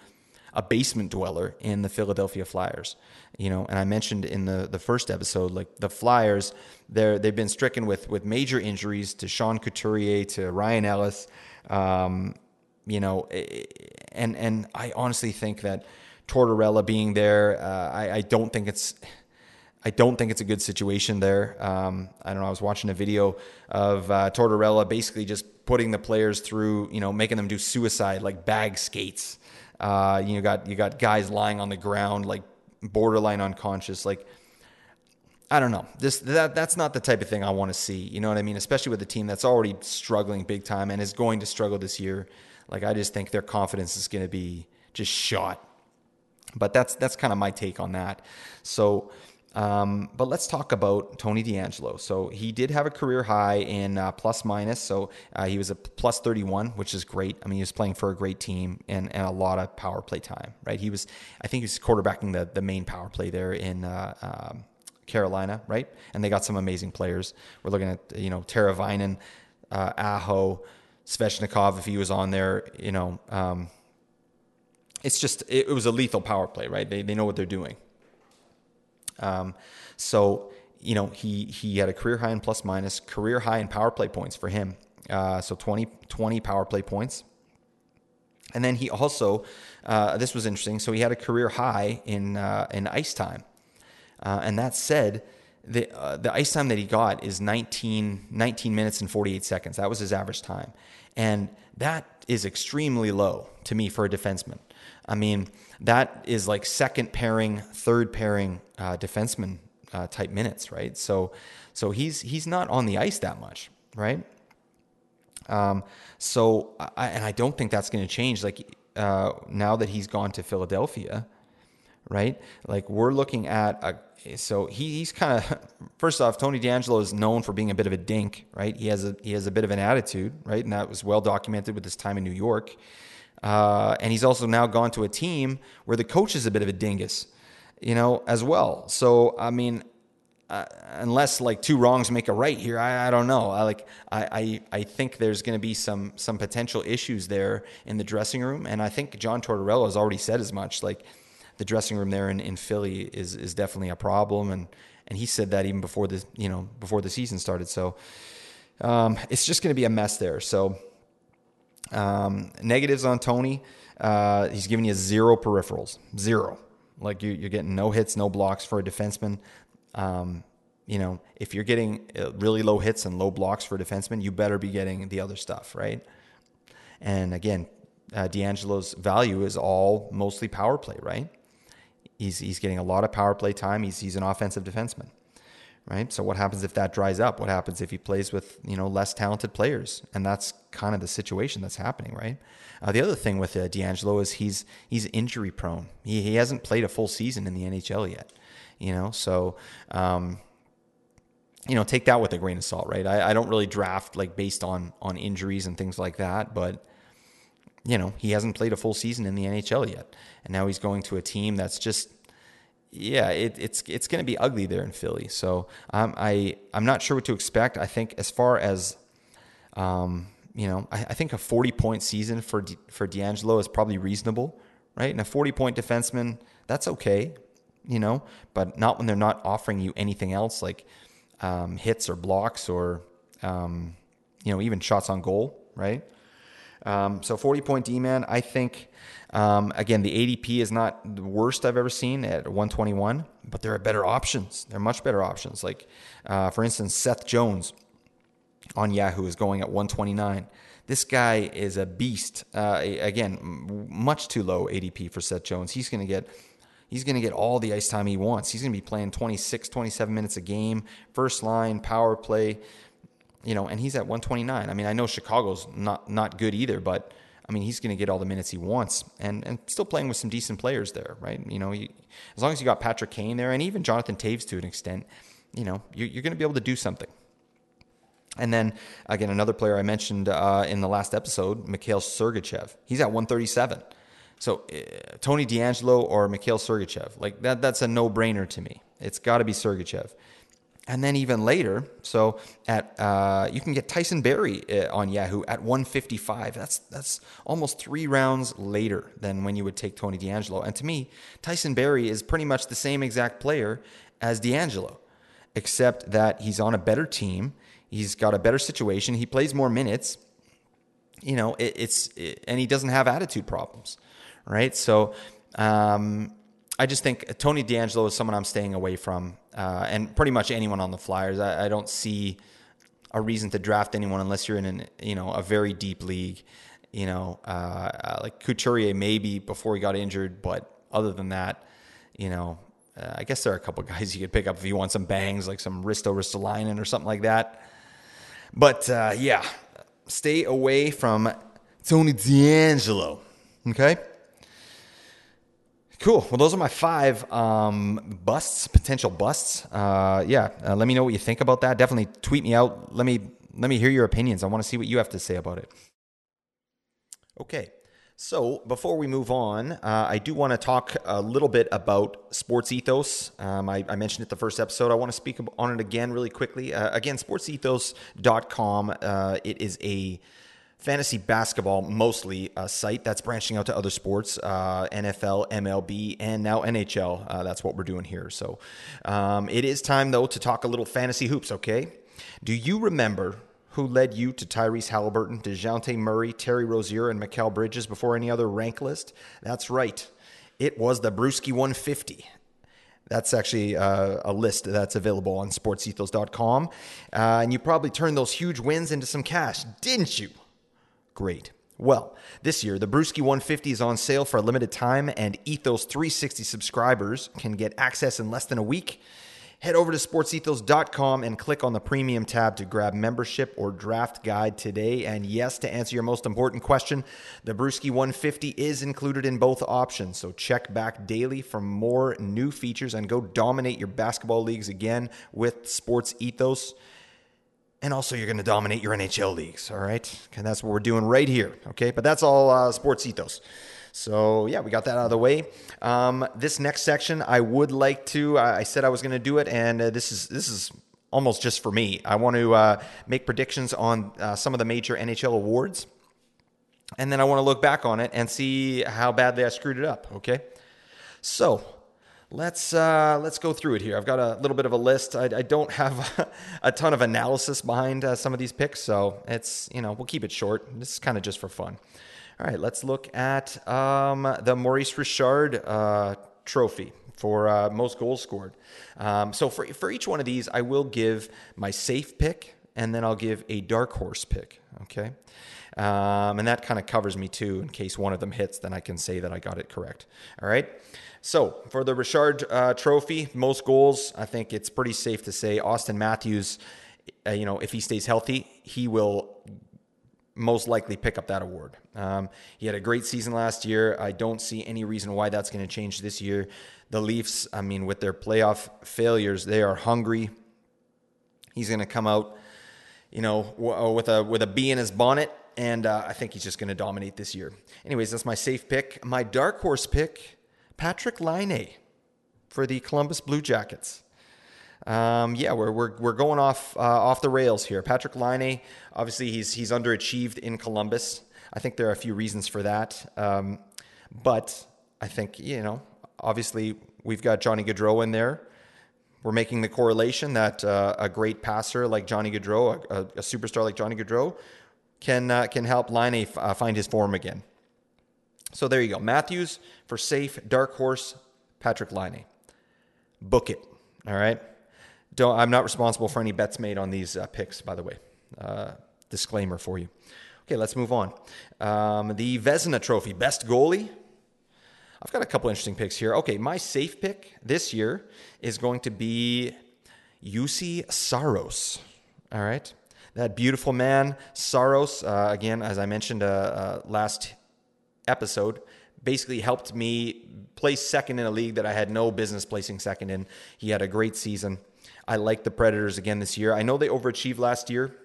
[SPEAKER 1] a basement dweller in the Philadelphia Flyers. You know, and I mentioned in the the first episode, like the Flyers, they're they've been stricken with with major injuries to Sean Couturier, to Ryan Ellis. Um, you know, and and I honestly think that Tortorella being there, uh, I, I don't think it's. I don't think it's a good situation there. Um, I don't know. I was watching a video of uh, Tortorella basically just putting the players through, you know, making them do suicide like bag skates uh, you got you got guys lying on the ground like borderline unconscious. Like I don't know. This that that's not the type of thing I want to see. You know what I mean? Especially with a team that's already struggling big time and is going to struggle this year. Like I just think their confidence is going to be just shot. But that's that's kind of my take on that. So um, but let's talk about Tony DeAngelo. So he did have a career high in uh, plus minus. So uh, he was a plus 31, which is great. I mean, he was playing for a great team and, and a lot of power play time, right? He was, I think he was quarterbacking the, the main power play there in uh, um, Carolina, right? And they got some amazing players. We're looking at, you know, Teravainen, uh, Aho, Svechnikov, if he was on there, you know, um, it's just, it, it was a lethal power play, right? They, they know what they're doing. Um, so you know he he had a career high in plus minus, career high in power play points for him. Uh, so 20, 20 power play points. And then he also, uh, this was interesting. So he had a career high in uh, in ice time, uh, and that said, the uh, the ice time that he got is 19, 19 minutes and forty eight seconds. That was his average time, and that is extremely low to me for a defenseman. I mean, that is like second pairing, third pairing uh, defenseman uh, type minutes, right? So, so he's he's not on the ice that much, right? Um, so, I, and I don't think that's going to change. Like uh, now that he's gone to Philadelphia, right? Like we're looking at a so he, he's kind of first off Tony DeAngelo is known for being a bit of a dink, right? He has a he has a bit of an attitude, right? And that was well documented with his time in New York. Uh, and he's also now gone to a team where the coach is a bit of a dingus, you know, as well. So I mean, uh, unless like two wrongs make a right here, I, I don't know. I like I I, I think there's going to be some some potential issues there in the dressing room, and I think John Tortorella has already said as much. Like the dressing room there in, in Philly is is definitely a problem, and and he said that even before the you know before the season started. So um, it's just going to be a mess there. So um, negatives on Tony. Uh, he's giving you zero peripherals, zero. Like you, are getting no hits, no blocks for a defenseman. Um, you know, if you're getting uh, really low hits and low blocks for a defenseman, you better be getting the other stuff, right? And again, uh, DeAngelo's value is all mostly power play, right? He's he's getting a lot of power play time. He's he's an offensive defenseman, right? So what happens if that dries up? What happens if he plays with you know less talented players? And that's kind of the situation that's happening, right? Uh, the other thing with uh, DeAngelo is he's he's injury prone. He he hasn't played a full season in the NHL yet, you know. So. Um, you know, take that with a grain of salt, right? I, I don't really draft like based on on injuries and things like that, but you know, he hasn't played a full season in the NHL yet. And now he's going to a team that's just yeah, it, it's it's going to be ugly there in Philly. So um, I I'm not sure what to expect. I think as far as um, you know, I, I, think a 40 point season for for DeAngelo is probably reasonable, right? And a 40 point defenseman, that's okay, you know, but not when they're not offering you anything else like um, hits or blocks or um, you know even shots on goal, right? Um, so 40 point D man, I think, um, again, the ADP is not the worst I've ever seen at 121, but there are better options. There are much better options. Like, uh, for instance, Seth Jones on Yahoo is going at 129. This guy is a beast. Uh, again, much too low ADP for Seth Jones. He's going to get he's going to get all the ice time he wants. He's going to be playing 26, 27 minutes a game, first line, power play, you know, and he's at 129. I mean, I know Chicago's not not good either, but I mean, he's going to get all the minutes he wants, and and still playing with some decent players there, right? You know, you, as long as you got Patrick Kane there, and even Jonathan Toews to an extent, you know, you're, you're going to be able to do something. And then again, another player I mentioned uh, in the last episode, Mikhail Sergachev. He's at 137. So uh, Tony DeAngelo or Mikhail Sergachev, like that, that's a no-brainer to me. It's got to be Sergachev. And then even later, so at uh, you can get Tyson Barrie uh, on Yahoo at 155. That's that's almost three rounds later than when you would take Tony DeAngelo. And to me, Tyson Barrie is pretty much the same exact player as DeAngelo, except that he's on a better team. He's got a better situation. He plays more minutes. You know, it, it's it, and he doesn't have attitude problems, right? So. Um, I just think Tony DeAngelo is someone I'm staying away from, uh, and pretty much anyone on the Flyers. I, I, don't see a reason to draft anyone unless you're in an you know a very deep league. You know, uh, uh like Couturier maybe before he got injured, but other than that, you know, uh, I guess there are a couple guys you could pick up if you want some bangs, like some Risto Ristolainen or something like that. But uh, yeah, stay away from Tony DeAngelo. Okay. Cool. Well, those are my five um, busts, potential busts. Uh, yeah, uh, let me know what you think about that. Definitely tweet me out. Let me let me hear your opinions. I want to see what you have to say about it. Okay. So before we move on, uh, I do want to talk a little bit about sports ethos. Um, I, I, mentioned it the first episode. I want to speak on it again really quickly. Uh, again, sportsethos.com. Uh, it is a fantasy basketball mostly a site that's branching out to other sports uh, nfl mlb and now nhl uh, that's what we're doing here so um, it is time though to talk a little fantasy hoops okay do you remember who led you to Tyrese Halliburton, DeJounte Murray, Terry Rozier, and Mikal Bridges before any other rank list? That's right. It was the Brewski 150. That's actually uh, a list that's available on sportsethos.com. Uh, and you probably turned those huge wins into some cash, didn't you? Great. Well, this year, the Brewski 150 is on sale for a limited time, and Ethos 360 subscribers can get access in less than a week. Head over to sportsethos.com and click on the premium tab to grab membership or draft guide today. And yes, to answer your most important question, the Brewski 150 is included in both options. So check back daily for more new features and go dominate your basketball leagues again with Sports Ethos and also you're going to dominate your NHL leagues. All right, and that's what we're doing right here. Okay, but that's all uh, sports ethos. So yeah, we got that out of the way. Um, this next section, I would like to. I said I was going to do it, and uh, this is this is almost just for me. I want to uh, make predictions on uh, some of the major NHL awards, and then I want to look back on it and see how badly I screwed it up. Okay, so let's uh, let's go through it here. I've got a little bit of a list. I, I don't have a ton of analysis behind uh, some of these picks, so it's you know we'll keep it short. This is kind of just for fun. All right, let's look at um, the Maurice Richard uh, Trophy for uh, most goals scored. Um, so for for each one of these, I will give my safe pick, and then I'll give a dark horse pick. Okay. Um, and that kind of covers me too. In case one of them hits, then I can say that I got it correct. All right. So for the Richard uh, Trophy, most goals, I think it's pretty safe to say Auston Matthews. Uh, you know, if he stays healthy, he will most likely pick up that award. Um, he had a great season last year. I don't see any reason why that's going to change this year. The Leafs, I mean, with their playoff failures, they are hungry. He's going to come out, you know, uh, with a with a bee in his bonnet, and uh, I think he's just going to dominate this year. Anyways, that's my safe pick. My dark horse pick Patrik Laine for the Columbus Blue Jackets. Um, yeah, we're, we're, we're going off uh, off the rails here. Patrik Laine, obviously, he's he's underachieved in Columbus. I think there are a few reasons for that, um, but I think you know, obviously, we've got Johnny Gaudreau in there. We're making the correlation that uh, a great passer like Johnny Gaudreau, a, a superstar like Johnny Gaudreau, can uh, can help Laine f- uh, find his form again. So there you go. Matthews for safe, dark horse, Patrik Laine. Book it. All right. Don't, I'm not responsible for any bets made on these uh, picks, by the way. Uh, disclaimer for you. Okay, let's move on. Um, the Vezina Trophy, best goalie. I've got a couple interesting picks here. Okay, my safe pick this year is going to be Juuse Saros. All right. That beautiful man, Saros, uh, again, as I mentioned uh, uh, last episode basically helped me place second in a league that I had no business placing second in. He had a great season. I like the Predators again this year. I know they overachieved last year.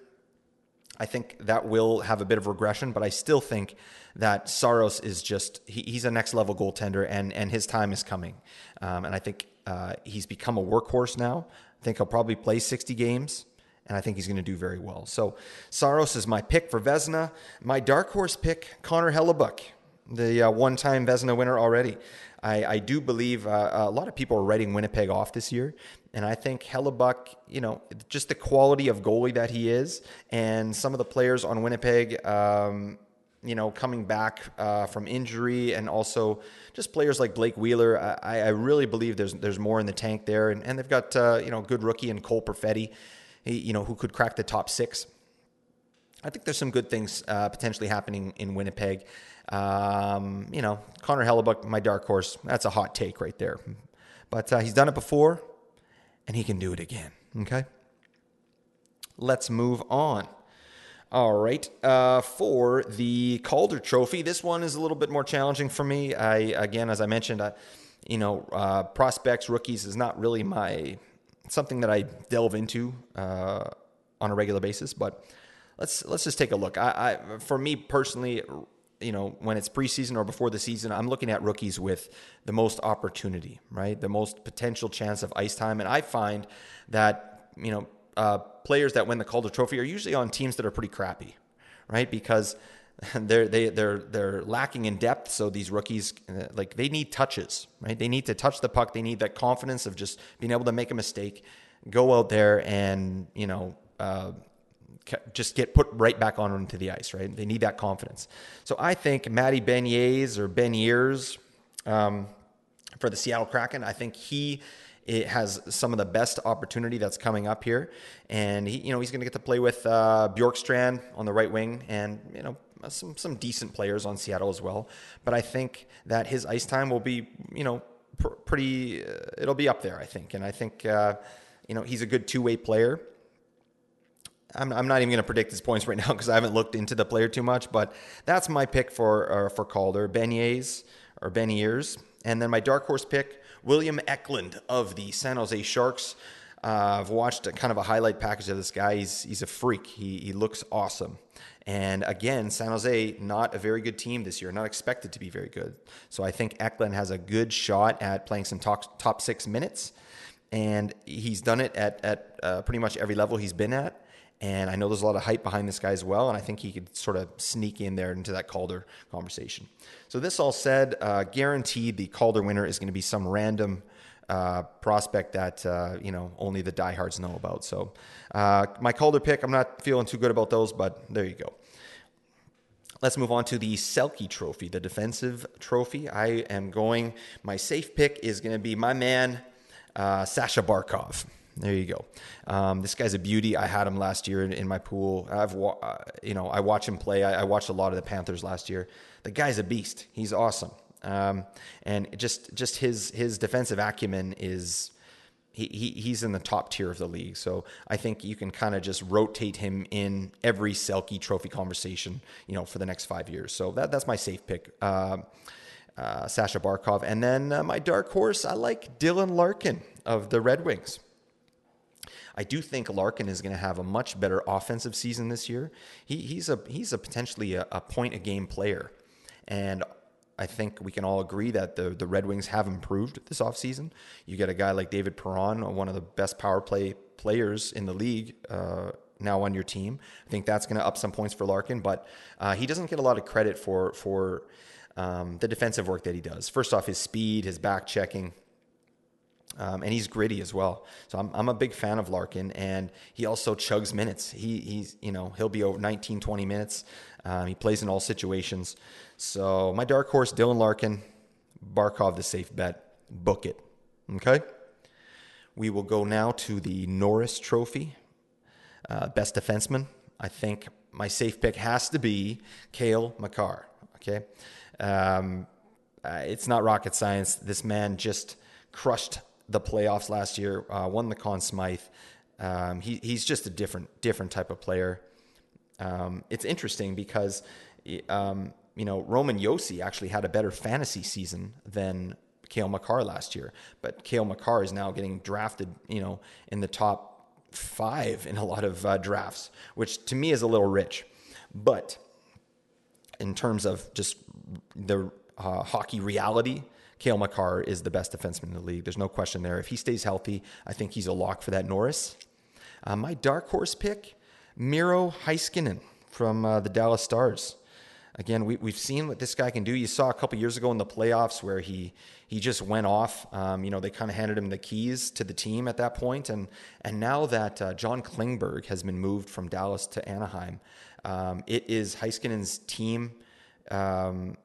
[SPEAKER 1] I think that will have a bit of regression, but I still think that Saros is just he, he's a next level goaltender, and and his time is coming. Um, and I think uh, he's become a workhorse now. I think he'll probably play 60 games and I think he's going to do very well. So Saros is my pick for Vezina. My dark horse pick, Connor Hellebuyck the uh, one time Vezina winner already. I, I do believe uh, a lot of people are writing Winnipeg off this year. And I think Hellebuyck, you know, just the quality of goalie that he is, and some of the players on Winnipeg, um, you know, coming back uh, from injury, and also just players like Blake Wheeler. I, I, really believe there's there's more in the tank there, and, and they've got uh, you know good rookie and Cole Perfetti, you know, who could crack the top six. I think there's some good things uh, potentially happening in Winnipeg. Um, you know, Connor Hellebuyck, my dark horse. That's a hot take right there. But uh, he's done it before, and he can do it again. Okay. Let's move on. All right. Uh, for the Calder Trophy, this one is a little bit more challenging for me. I again, as I mentioned, I, you know, uh, prospects, rookies is not really my something that I delve into uh, on a regular basis. But let's let's just take a look. I, I for me personally, you know, when it's preseason or before the season, I'm looking at rookies with the most opportunity, right? The most potential chance of ice time. And I find that, you know, uh, players that win the Calder Trophy are usually on teams that are pretty crappy, right? Because they're they they're they're lacking in depth. So these rookies, uh, like they need touches, right? They need to touch the puck. They need that confidence of just being able to make a mistake, go out there and you know uh, just get put right back on into the ice, right? They need that confidence. So I think Matty Beniers or Beniers um, for the Seattle Kraken, I think he it has some of the best opportunity that's coming up here, and he, you know, he's going to get to play with uh, Bjorkstrand on the right wing, and you know, some some decent players on Seattle as well. But I think that his ice time will be, you know, pr- pretty. Uh, it'll be up there, I think, and I think uh, you know he's a good two way player. I'm, I'm, not even going to predict his points right now because I haven't looked into the player too much. But that's my pick for uh, for Calder, Beniers or Beniers, and then my dark horse pick, William Eklund of the San Jose Sharks. Uh, I've watched a, kind of a highlight package of this guy. He's he's a freak. He he looks awesome. And again, San Jose not a very good team this year, not expected to be very good. So I think Eklund has a good shot at playing some top top six minutes, and he's done it at at uh, pretty much every level he's been at. And I know there's a lot of hype behind this guy as well. And I think he could sort of sneak in there into that Calder conversation. So, this all said, uh, guaranteed the Calder winner is going to be some random uh, prospect that uh, you know only the diehards know about. So uh, my Calder pick, I'm not feeling too good about those, but there you go. Let's move on to the Selke Trophy, the defensive trophy. I am going. My safe pick is going to be my man uh, Sasha Barkov. There you go. Um, this guy's a beauty. I had him last year in, in my pool. I've, uh, you know, I watch him play. I, I, watched a lot of the Panthers last year. The guy's a beast. He's awesome. Um, and just just his his defensive acumen is he, he he's in the top tier of the league. So I think you can kind of just rotate him in every Selke Trophy conversation, you know, for the next five years. So that that's my safe pick. Uh, uh, Sasha Barkov, and then uh, my dark horse. I like Dylan Larkin of the Red Wings. I do think Larkin is going to have a much better offensive season this year. He, he's a he's a potentially a, a point a game player, and I think we can all agree that the, the Red Wings have improved this offseason. You get a guy like David Perron, one of the best power play players in the league, uh, now on your team. I think that's going to up some points for Larkin, but uh, he doesn't get a lot of credit for for um, the defensive work that he does. First off, his speed, his back checking. Um, and he's gritty as well. So I'm, I'm a big fan of Larkin, and he also chugs minutes. He he's you know he'll be over 19, 20 minutes. Um, he plays in all situations. So my dark horse, Dylan Larkin, Barkov, the safe bet. Book it. Okay. We will go now to the Norris Trophy, uh, best defenseman. I think my safe pick has to be Cale Makar. Okay. Um, uh, it's not rocket science. This man just crushed the playoffs last year, uh, won the Conn Smythe. Um, he, he's just a different different type of player. Um, it's interesting because um, you know, Roman Josi actually had a better fantasy season than Cale Makar last year. But Cale Makar is now getting drafted, you know, in the top five in a lot of uh, drafts, which to me is a little rich. But in terms of just the uh, hockey reality, Cale Makar is the best defenseman in the league. There's no question there. If he stays healthy, I think he's a lock for that Norris. Uh, my dark horse pick, Miro Heiskanen from uh, the Dallas Stars again, we, we've seen what this guy can do. You saw a couple years ago in the playoffs where he he just went off. Um, you know, they kind of handed him the keys to the team at that point, and and now that uh, John Klingberg has been moved from Dallas to Anaheim, um, it is Heiskanen's team. Um,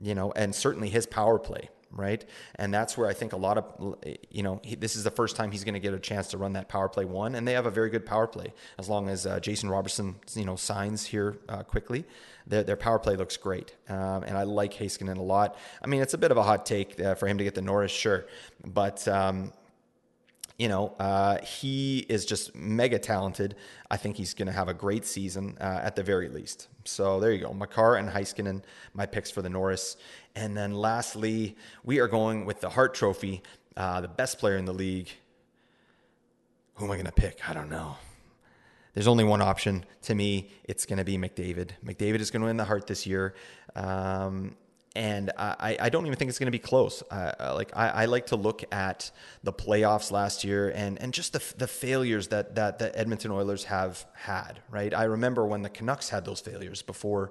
[SPEAKER 1] you know, and certainly his power play right? And that's where I think a lot of, you know, he, this is the first time he's going to get a chance to run that power play one, and they have a very good power play as long as uh, Jason Robertson, you know, signs here uh, quickly. Their, their power play looks great, um, and I like Heiskanen a lot. I mean, it's a bit of a hot take uh, for him to get the Norris, sure, but um, you know, uh, he is just mega talented. I think he's going to have a great season uh, at the very least. So there you go. Makar and Heiskanen, my picks for the Norris. And then lastly, we are going with the Hart Trophy, uh, the best player in the league. Who am I going to pick? I don't know. There's only one option to me. It's going to be McDavid. McDavid is going to win the Hart this year. Um, and I, I don't even think it's going to be close. Uh, like I, I, like to look at the playoffs last year and, and just the, the failures that, that the Edmonton Oilers have had. Right, I remember when the Canucks had those failures before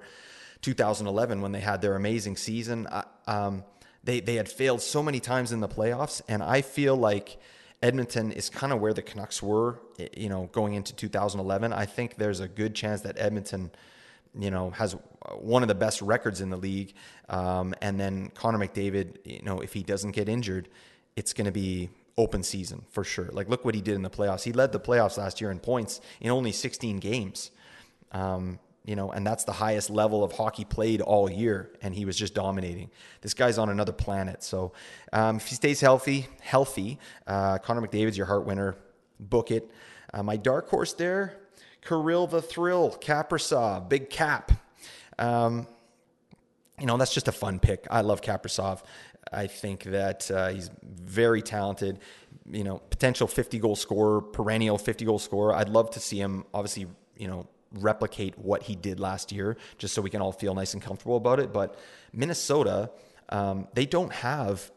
[SPEAKER 1] 2011 when they had their amazing season. Uh, um, they they had failed so many times in the playoffs, and I feel like Edmonton is kind of where the Canucks were, you know, going into 2011. I think there's a good chance that Edmonton you know, has one of the best records in the league. Um, and then Connor McDavid, you know, if he doesn't get injured, it's going to be open season for sure. Like, look what he did in the playoffs. He led the playoffs last year in points in only 16 games. Um, you know, and that's the highest level of hockey played all year, and he was just dominating. This guy's on another planet. So um, if he stays healthy, healthy, uh, Connor McDavid's your Hart winner. Book it. Uh, my dark horse there, Kirill the Thrill, Kaprizov, big cap. Um, you know, that's just a fun pick. I love Kaprizov. I think that uh, he's very talented. You know, potential 50 goal scorer, perennial 50 goal scorer. I'd love to see him, obviously, you know, replicate what he did last year, just so we can all feel nice and comfortable about it. But Minnesota, um, they don't have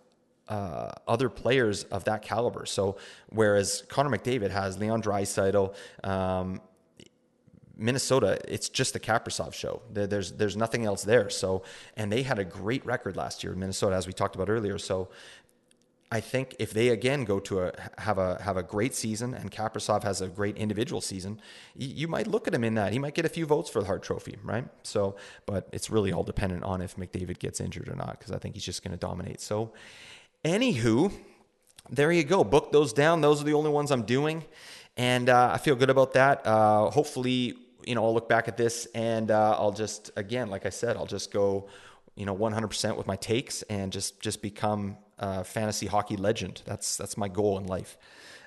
[SPEAKER 1] uh, other players of that caliber. So whereas Connor McDavid has Leon Draisaitl, um, Minnesota, it's just the Kaprizov show. There's there's nothing else there. So and they had a great record last year in Minnesota, as we talked about earlier. So I think if they again go to a have a have a great season and Kaprizov has a great individual season, you, you might look at him in that. He might get a few votes for the Hart Trophy, right? So, but it's really all dependent on if McDavid gets injured or not, because I think he's just going to dominate. So, anywho, there you go. Book those down. Those are the only ones I'm doing, and uh, I feel good about that. Uh, hopefully, you know, I'll look back at this and uh, I'll just again, like I said, I'll just go, you know, 100% with my takes and just just become a fantasy hockey legend. That's that's my goal in life.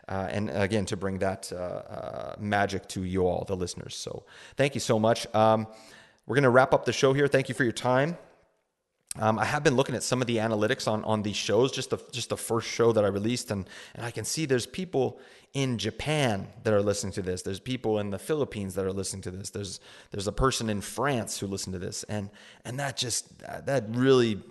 [SPEAKER 1] Uh, and again, to bring that uh, uh, magic to you all, the listeners. So, thank you so much. Um, we're going to wrap up the show here. Thank you for your time. Um, I have been looking at some of the analytics on on these shows, just the just the first show that I released, and and I can see there's people in Japan that are listening to this. There's people in the Philippines that are listening to this. There's there's a person in France who listened to this, and and that just that really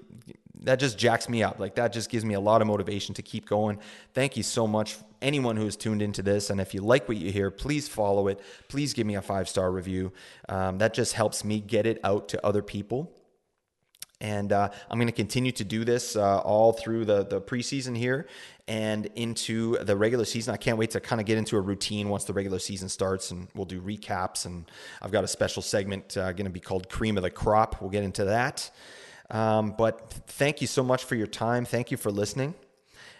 [SPEAKER 1] that just jacks me up. Like that just gives me a lot of motivation to keep going. Thank you so much, anyone who has tuned into this. And if you like what you hear, please follow it. Please give me a five star review. Um, that just helps me get it out to other people. And uh, I'm going to continue to do this uh, all through the, the preseason here and into the regular season. I can't wait to kind of get into a routine once the regular season starts, and we'll do recaps. And I've got a special segment uh, going to be called Cream of the Crop. We'll get into that. Um, but thank you so much for your time. Thank you for listening.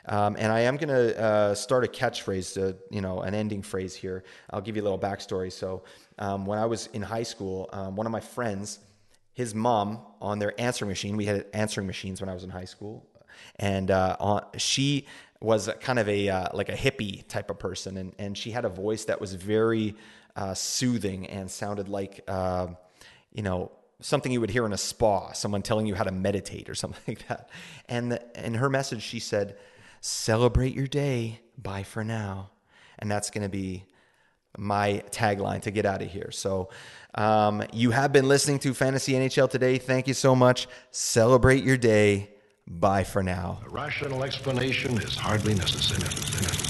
[SPEAKER 1] Um, and I am going to uh, start a catchphrase, uh, you know, an ending phrase here. I'll give you a little backstory. So, um, when I was in high school, um, one of my friends, his mom on their answering machine. We had answering machines when I was in high school, and uh, on, she was kind of a uh, like a hippie type of person, and and she had a voice that was very uh, soothing and sounded like uh, you know something you would hear in a spa, someone telling you how to meditate or something like that. And the, in her message, she said, "Celebrate your day. Bye for now," and that's going to be my tagline to get out of here. So, um, you have been listening to Fantasy NHL today. Thank you so much. Celebrate your day. Bye for now.
[SPEAKER 3] A rational explanation is hardly necessary.